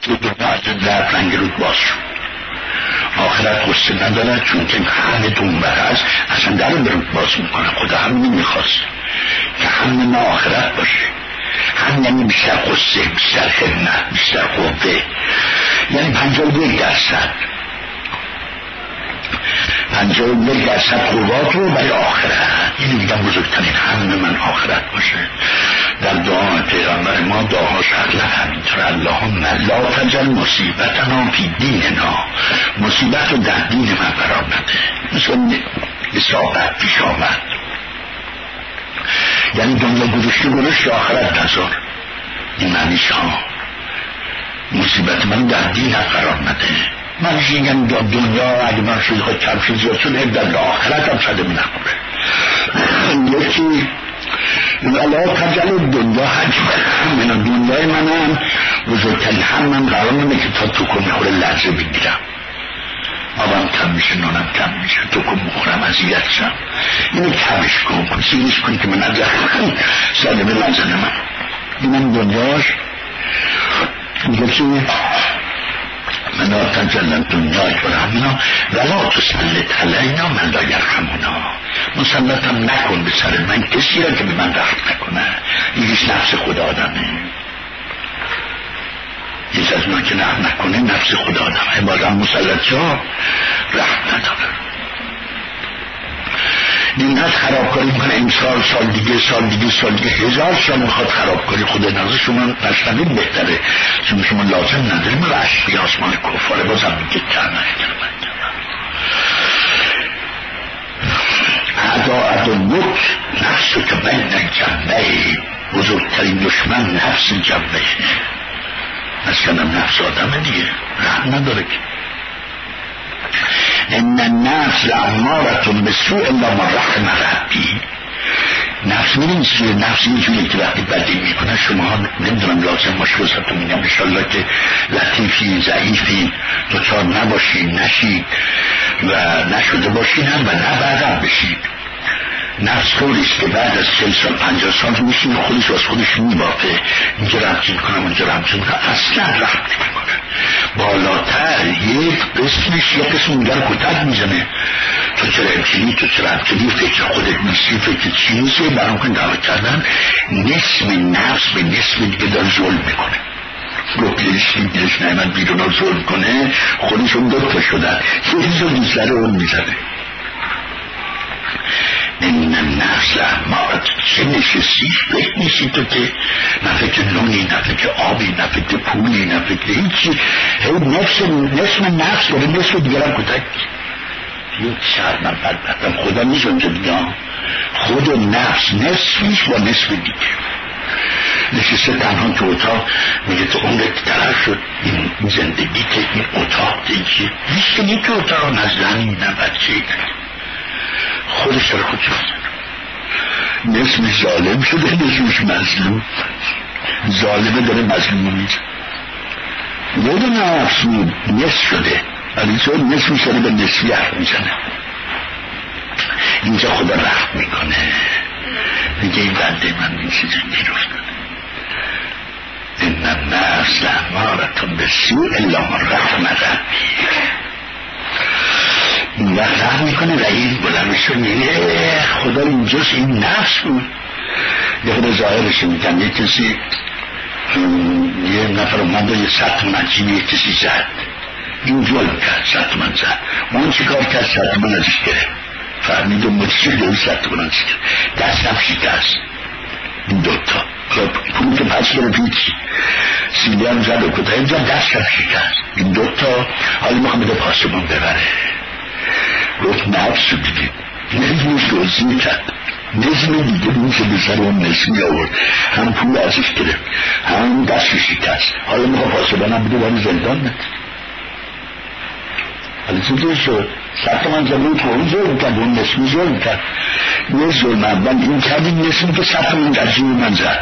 تو دنیا از در رنگ رود باز شد آخرت غصه ندارد چون که همه دنبه هست اصلا در باز می‌کنه خدا هم نمی‌خواست که همه ما آخرت باشه. هم یعنی بیشتر قصه بیشتر خدمت بیشتر قوه. یعنی پنجاه یک درصد. پنجاه یک درصد قوات رو برای آخرت. این دیگه بزرگترین همه من آخرت باشه. در دعا پیغمبر ما دعاهاش اغلب همینطور. اللهم لا تجل مصیبتنا فی دیننا. مصیبت رو در دین من قرار نده. مثل اصابت پیش آمد. یعنی دنیا گذشته گذشت آخرت نظر این معنیش ها مصیبت من در دین قرار نده. من میگم؟ دنیا اگه من شده خود کم زیاد شد در آخرت هم شده می نخوره یکی ولا تجل دنیا حجم من دنیای منم بزرگترین هم من قرار نمه که تا تو کن می‌خوره لحظه بگیرم. آبم کم میشه نانم کم میشه تو کن بخورم اذیت شم. اینو کمش کن کن سیرش کن که من از سالمه نزنه من اینم دنیاش. میگه که من تجلن دنیای برهمنا ولا تسلط علینا من لا یرحمنا مسلطم نکن به سر من کسی را که به من رحم نکنه. اینیش نفس خدا آدمه. هیچ از من که رحم نکنه نفس خدا آدم عبادم مسلط جا رحم نداره. اینقدر خرابکاری می‌کنه. امسال سال دیگه سال دیگه سال دیگه. هزار سال می‌خواد خرابکاری خود نظر شما نشنوید بهتره. چون شما لازم نداریم. رشت آسمان کفاره بازم میگه کم ادا عدوک نفس که بین جنبه بزرگترین دشمن نفس جنبه مثلا نفس آدم دیگه. رحم نداره که. ان النفس لعمارتون به سوء الا من رحم ربی. نفس میدین چیه؟ نفس اینجوری که وقتی بدی می‌کنه شما نمی‌دونم لازم باشه واسهتون میگم انشالله که لطیفی ضعیفی دوچار نباشید نشید. و نشده باشید هم و نه بعدم بشید. نفس طوریست که بعد از چل سال پنجاه سال میشین خودش از خودش میبافه اینجا رمزی می‌کنم اونجا رمزی می‌کنم اصلا رحم نمی‌کنه بالاتر یک قسمش یک قسم اونجا رو کتک می‌زنه. تو چرا امچینی تو چرا امچینی فکر خودت نیستی فکر چی نیستی؟ برام کن دعوه کردن نصف نفس به نصف دیگه داره ظلم می‌کنه. گفتیش دیگهش نعمت بیرون رو ظلم کنه خودشون دوتا شدن یه رو دیسلره اون می‌زنه. این نفس احمارت چه نشستی فکر نیستی تو که نه فکر نونی نه آبی نه فکر پولی نه فکر هیچی. هی نفس نفس نفس داره نفس دیگرم کتک. یک شهر من بدبختم خدا نیست اونجا دیگه. خود نفس نصفیش با نصف دیگه. نشسته تنها تو اتاق میگه تو عمرت طرف شد. این زندگی که این اتاق دیگه. هیچ تو اتاق زنی نه بچه. خودش رو خود شد نسمش ظالم شده نسمش مظلوم. ظالمه داره مظلوم میشه یاد نفس نصف شده. ولی چون نصفش داره به نصفی حرف می‌زنه. اینجا خدا رحم می‌کنه. میگه این بنده من این چیز می‌رفت این النفس لعمارتون به سوء الا من رحم ربی و رحم می‌کنه و این بلندش میگه خدا اینجاست این نفس بود. یه خود ظاهرش میگن یه کسی یه نفر اومد و یه ست من یه کسی زد. این ظلم کرد ست من زد. اون چی کار کرد؟ ست من ازش گرفت. فهمید و مچه دو ست کنن دستم شکست این دوتا. پول که پس رو پیچ سیلی هم زد و کتا اینجا دستم شکست. این دوتا حالا می‌خوام بده پاسبان ببره. گفت نفس دیگه نظمش دوزی کرد نظم دیگه اون که بسر اون نظمی آورد هم پول ازش گرفت هم دست شکست حالا می‌خوام پاسبان هم بده ولی زندان نده حالا چطور شد سخت من زمین تو اون ظلم کرد اون نسمی ظلم کرد یه ظلم اول این کرد این نسمی که سخت من در جیب من زد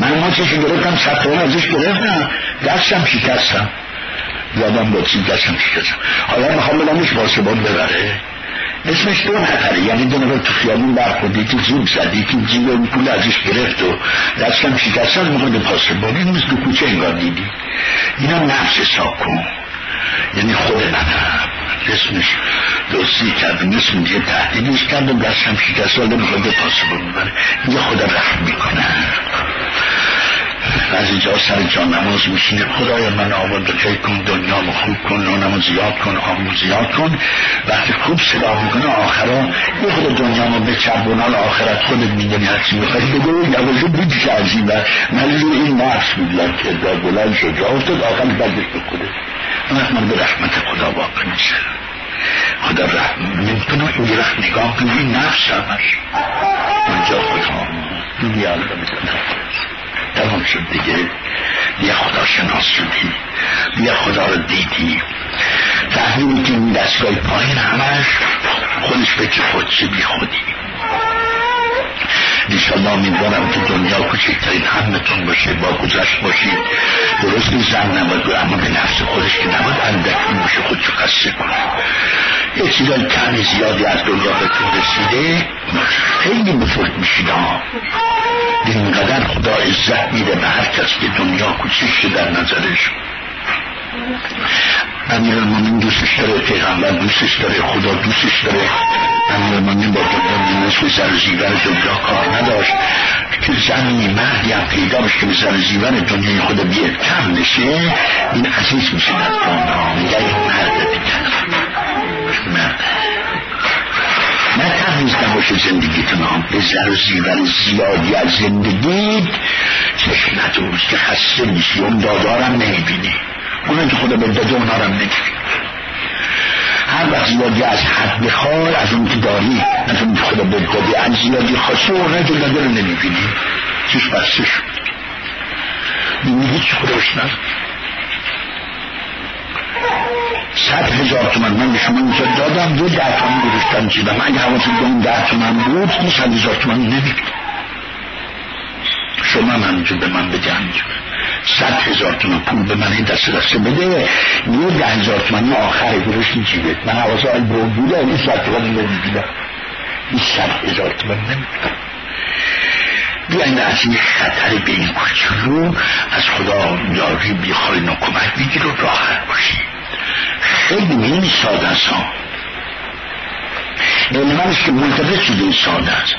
من ما چشم گرفتم سخت من ازش گرفتم دستم شکستم یادم با چی دستم شکستم حالا می‌خوام بدمش پاسبان ببره. اسمش دو نفره یعنی دو نفر تو خیابون برخورد یکی جیب زد یکی جیب اون پول ازش گرفت و دستم شکست از می‌خواد پاسبان این مثل کوچه انگار دیدی. اینا نفس حساب کن یعنی خود منم. اسمش دوستی کرد اسم دیگه تهدیدش کرد و دستم شکست آده می‌خواد پاسبان ببره یه خود رحم می‌کنه از اینجا سر جان نماز میشینه. خدای من آورد و کن دنیا خوب کن نانمو زیاد کن آمو زیاد کن. وقتی خوب صدا می‌کنه آخرا یه خود دنیا ما به چربونال آخرت خودت میدنی هرچی میخوایی بگو. یوازه بود که از این این نفس بودلم که در بلند شد جا افتاد آخر به خودت من به رحمت خدا واقع میشه. خدا رحم می‌کنه این رحم نگاه کنی نفس همش. اونجا خدا دنیا رو تمام شد دیگه. یه خدا شناس شدی. یه خدا رو دیدی. فهمیدی که این دستگاه پایین همش خودش فکر خودشه بی خودی دیشالله می‌دونم که دنیا کوچکترین همتون باشه با گذشت باشید درست زن نباید اما به نفس خودش که نباید اندکی باشه خودشو قصه کنه. یه چیزای کمی زیادی از دنیا بهتون رسیده خیلی بزرگ میشید ها اینقدر خدا عزت میده به هر کس که دنیا کوچیک در نظرش. امیر المومن دوستش داره پیغمبر دوستش داره خدا دوستش داره. امیر المومن با دنیا نصف سر زیور دنیا کار نداشت. که زنی مهدی هم پیدا بشه که به سر زیور دنیای خدا بیاد. کم نشه این عزیز میشه. دنیا میگه این مرد نه تمیز نباشه زندگیتون هم. به زر زیور زیادی از زندگی. چشم ندوز که خسته میشی. اون دادارم نمی‌بینی. اونم که خدا به رو نمی‌بینی. هر وقت زیادی از حد بخوای از اون که داری از اون که خدا داده از زیادی خواسته اونم که داده رو نمی‌بینی. چشم بسته شد. میگی چی خدا بشنر صد هزار تومن. من به شما اینجا دادم دو ده تومن گذاشتم چیدم اگه حواست به اون ده تومن بود این صد هزار تومن نمی‌گیرم شما من به من بده همینجا صد هزار تومن پول به من این دست دسته بده. یه ده هزار تومن آخر گروش جیبت من حواس آل برون بوده این صد تومن نمی‌گیرم این صد هزار تومن نمی‌گیرم بیاین از این خطر به این کوچولو از خدا یاری بیخواین و کمک بگیر و راحت باشید خیلی این ساده است علمان است که منتظر شده این ساده است.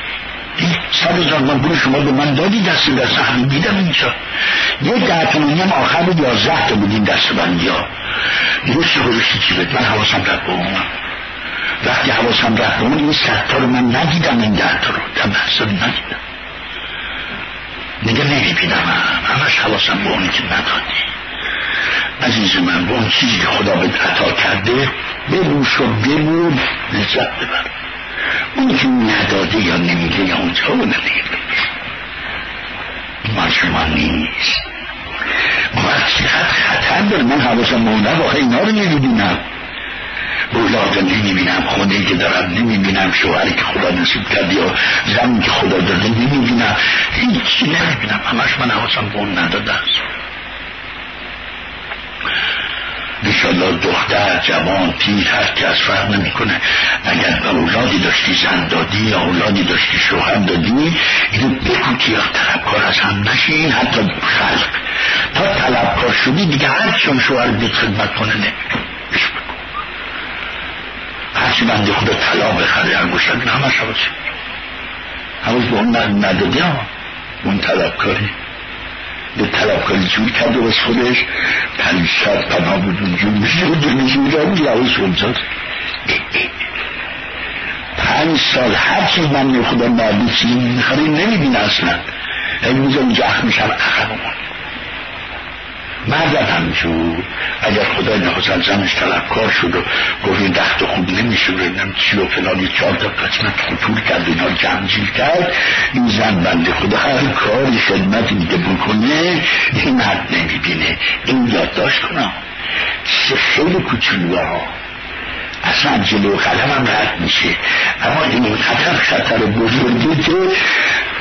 صد هزار من پول شما به من دادی دست دست همین دیدم اینجا یه ده تومنی هم آخر بود یازده تا بود این دست بندی ها. درست گذاشتی چی بید من حواسم رفت به اون وقتی حواسم رفت به اون این صد تا رو من ندیدم این ده تا رو. دم حساب ندیدم نگه نمی‌بینم همش حواسم به اونی که ندادی. عزیز من به اون چیزی که خدا به عطا کرده ببوش و بمون لذت ببر. اون که نداده یا نمیده یا اونجا و نمیده. شما نیست. وقت چقدر خطر داره. من حواسم مونده واقعا اینا رو نمی‌بینم اولاد نمی‌بینم. خونه که دارم نمی‌بینم. شوهری که خدا نصیب کرد یا زمین که خدا داده نمی‌بینم. هیچی نمی‌بینم. همش من حواسم به اون نداده انشالله دختر جوان پیر هر از فرق نمی‌کنه. اگر اولادی داشتی زن دادی یا اولادی داشتی شوهر دادی اینو بگو که یا طلبکار از هم نشین حتی خلق. تا طلبکار شدی دیگه هر چون شوهر بیت خدمت نمیتون هرچی بنده خدا طلا بخره انگوشت همش حواظ حواظ به اون ندادی اون طلبکاری. به طلبکاری جور کرد و بس خودش پریشت پناه بود اونجور میشه و اون یواز شمزاد پنج سال هر چیز من خدا بعدی چیزی می‌خواد نمی‌بینه اصلا. میزه اونجا اخ میشم اخم مرد همینجور اگر خدای نخواست زنش طلبکار شد و گفت این دخت خوب نمیشه و نم چی و فلان یه چهار تا قسمت خطور کرد اینا جمجیل کرد این زن بنده خدا هر کاری خدمتی دیگه بکنه این مرد نمی‌بینه. این یادداشت کنم. چه خیلی کوچولوه ها. اصلا جلو قلم هم رد میشه. اما این خطر خطر بزرگی که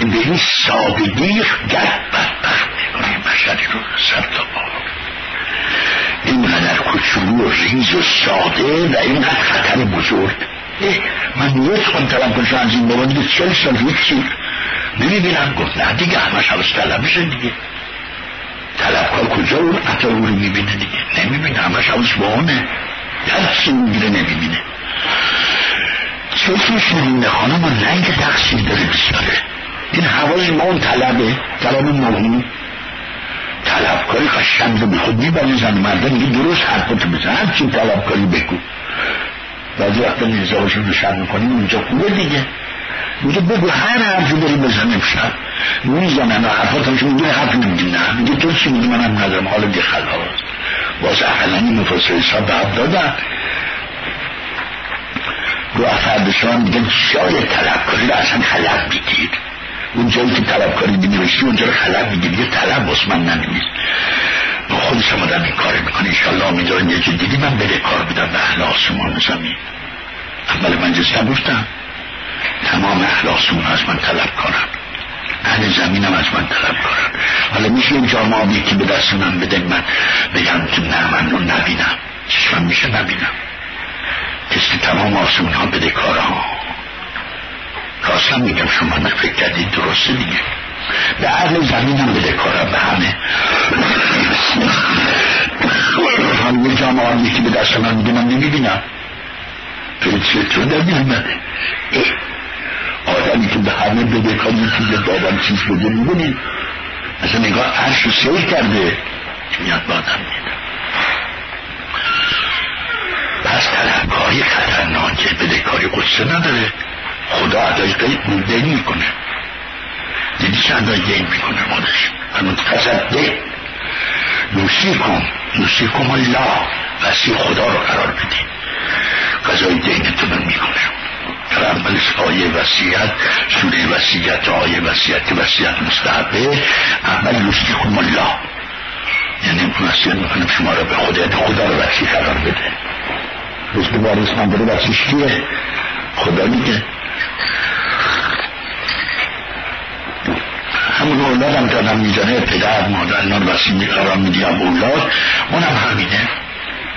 به این سادگی گرد بدبخت می‌کنه بشری رو سر تا با اینقدر کوچولو و ریز و ساده و اینقدر خطر بزرگ. من یک خون طلب کنشم از این بابا دیگه چل سال هیچی. نمی‌بینم. گفت نه دیگه همش حواس طلبشه دیگه. طلبکار کجا؟ اون عطا او رو می‌بینه دیگه. نمی‌بینه. همش حواس با اونه. هر چی می‌گیره نمی‌بینه. چشمش نمونه خانم؟ رنگ تقصیر داره بسیاره. این حواس ما اون طلبه. طلب مهم طلبکاری قشنگ رو به خود می‌بری زن مرده میگه درست حرفاتو بزن هر چی طلبکاری بگو. بعضی وقتا نیزهاشون رو شر می‌کنیم. اونجا خوبه دیگه. میگه بگو هر حرفی داری بزن امشب می‌زنن و حرفات همشون میگه حرف نمیگی. نه. میگه تو چی میگی؟ منم ندارم. حالا دی خلاص باز اقلا این مفصل حساب به عبد دادن. رو افردشان میگه شاید طلبکاری رو اصلا خلق بگیر اون جایی که طلبکاری بینوشتی اونجا رو خلق بگیر یه طلب باز من ننویس خودش هم آدم این کار می‌کنه. انشالله امیدوارم یه دیدی من بده کار بدم به اهل آسمان زمین. اول مجلس نگفتم تمام اهل آسمان از من طلب کنم اهل زمینم از من طلب کنم حالا میشه این آبی که به دست من بده من بگم تو نه من رو نبینم. چشمم میشه نبینم. کسی تمام آسمان ها بده کارها. راستم میگم شما نفکر کردید درسته دیگه. به اهل زمینم بده کارم به همه. هم یه جامعه آبی که به دست من میده من نمی‌بینم. چطور در میامده آدمی که به همه بده کاری یه دادم چیز بده می‌بینی؟ مثلا نگاه عرش رو سیر کرده. میاد با آدم میده. پس طلبکاری خطرناکه بده کاری قصه نداره. خدا ادای قید دین می‌کنه. دیدی ادای دین می‌کنه تصده یوسی کن. یوسی کن الله. وسیع خدا رو قرار بدین قضای دینتون رو می‌کنه اولش آیه وسیعت سوره وسیعت آیه وسیعت وسیعت مستحبه. اول یوسیکم الله. یعنی وسیعت می‌کنم شما را به خدا خدا رو وسیع قرار بده. روز وارث من داره کیه خدا میگه. همون اولاد هم دادم می‌زنه پدر مادر اینا رو وسیع قرار میدیم اولاد. اونم همینه.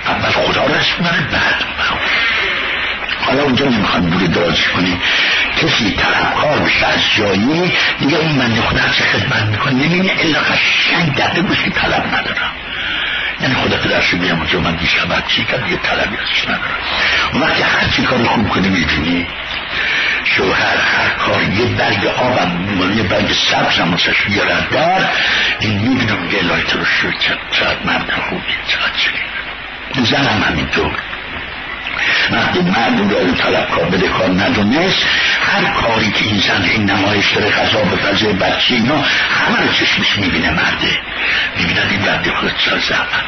اول خدا رو اسم بعد حالا اونجا نمی‌خواد بوده درازش کنی. کسی طلبکار بشه از جایی دیگه اون من خدا چه خدمت می‌کنه؟ نمیگه الا قشنگ دقیق بشه که طلب ندارم. یعنی خدا پدرش بیام اونجا من دیشب چی کرد یه طلبی ازش ندارم. اون وقتی هر چی کاری خوب کنه می‌بینی. شوهر هر کار یه برگ آبم یه برگ سبز هم واسش بیارن در این می‌بینم یه لایت رو شد چقدر مرد خوبی چقدر چقدر زنم همینطور. وقتی مرد رو طلبکار بده کار ندونست هر کاری که این زن این نمایش داره غذا به فضای بچه اینا همه رو چشمش می‌بینه مرده. می‌بینن این مرده خود چرا زحمت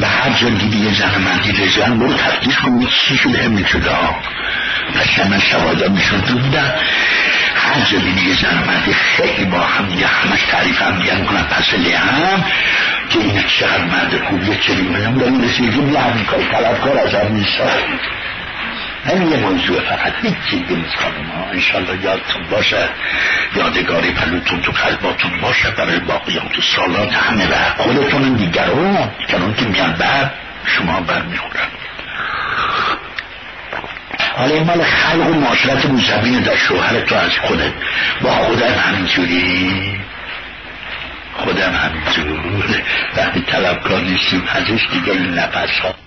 به هر جا دیدی یه زن مردی رزن برو تفتیش کن چی شده همین شده ها پس من شوادا میشون تو بودم هر جا دیدی یه زن مردی خیلی با هم دیگه همش تعریف هم دیگه می‌کنن پس هم. که این چقدر مرد خوبیه چنین منم داریم رسیدیم یه همین کار طلبکار از هم نیست همین یه موضوع فقط هیچی نیست ما انشالله یادتون باشه. یادگاری پلوتون تو قلباتون باشه برای باقیان تو سالات همه و خودتون دیگرون. دیگرون که میان بعد شما بر می‌خورن حالا این مال خلق و معاشرت رو زمین در شوهر تو از خودت. با خودت همینجوری. خودم همینجور وقتی طلبکار نیستیم ازش دیگه این نفس ها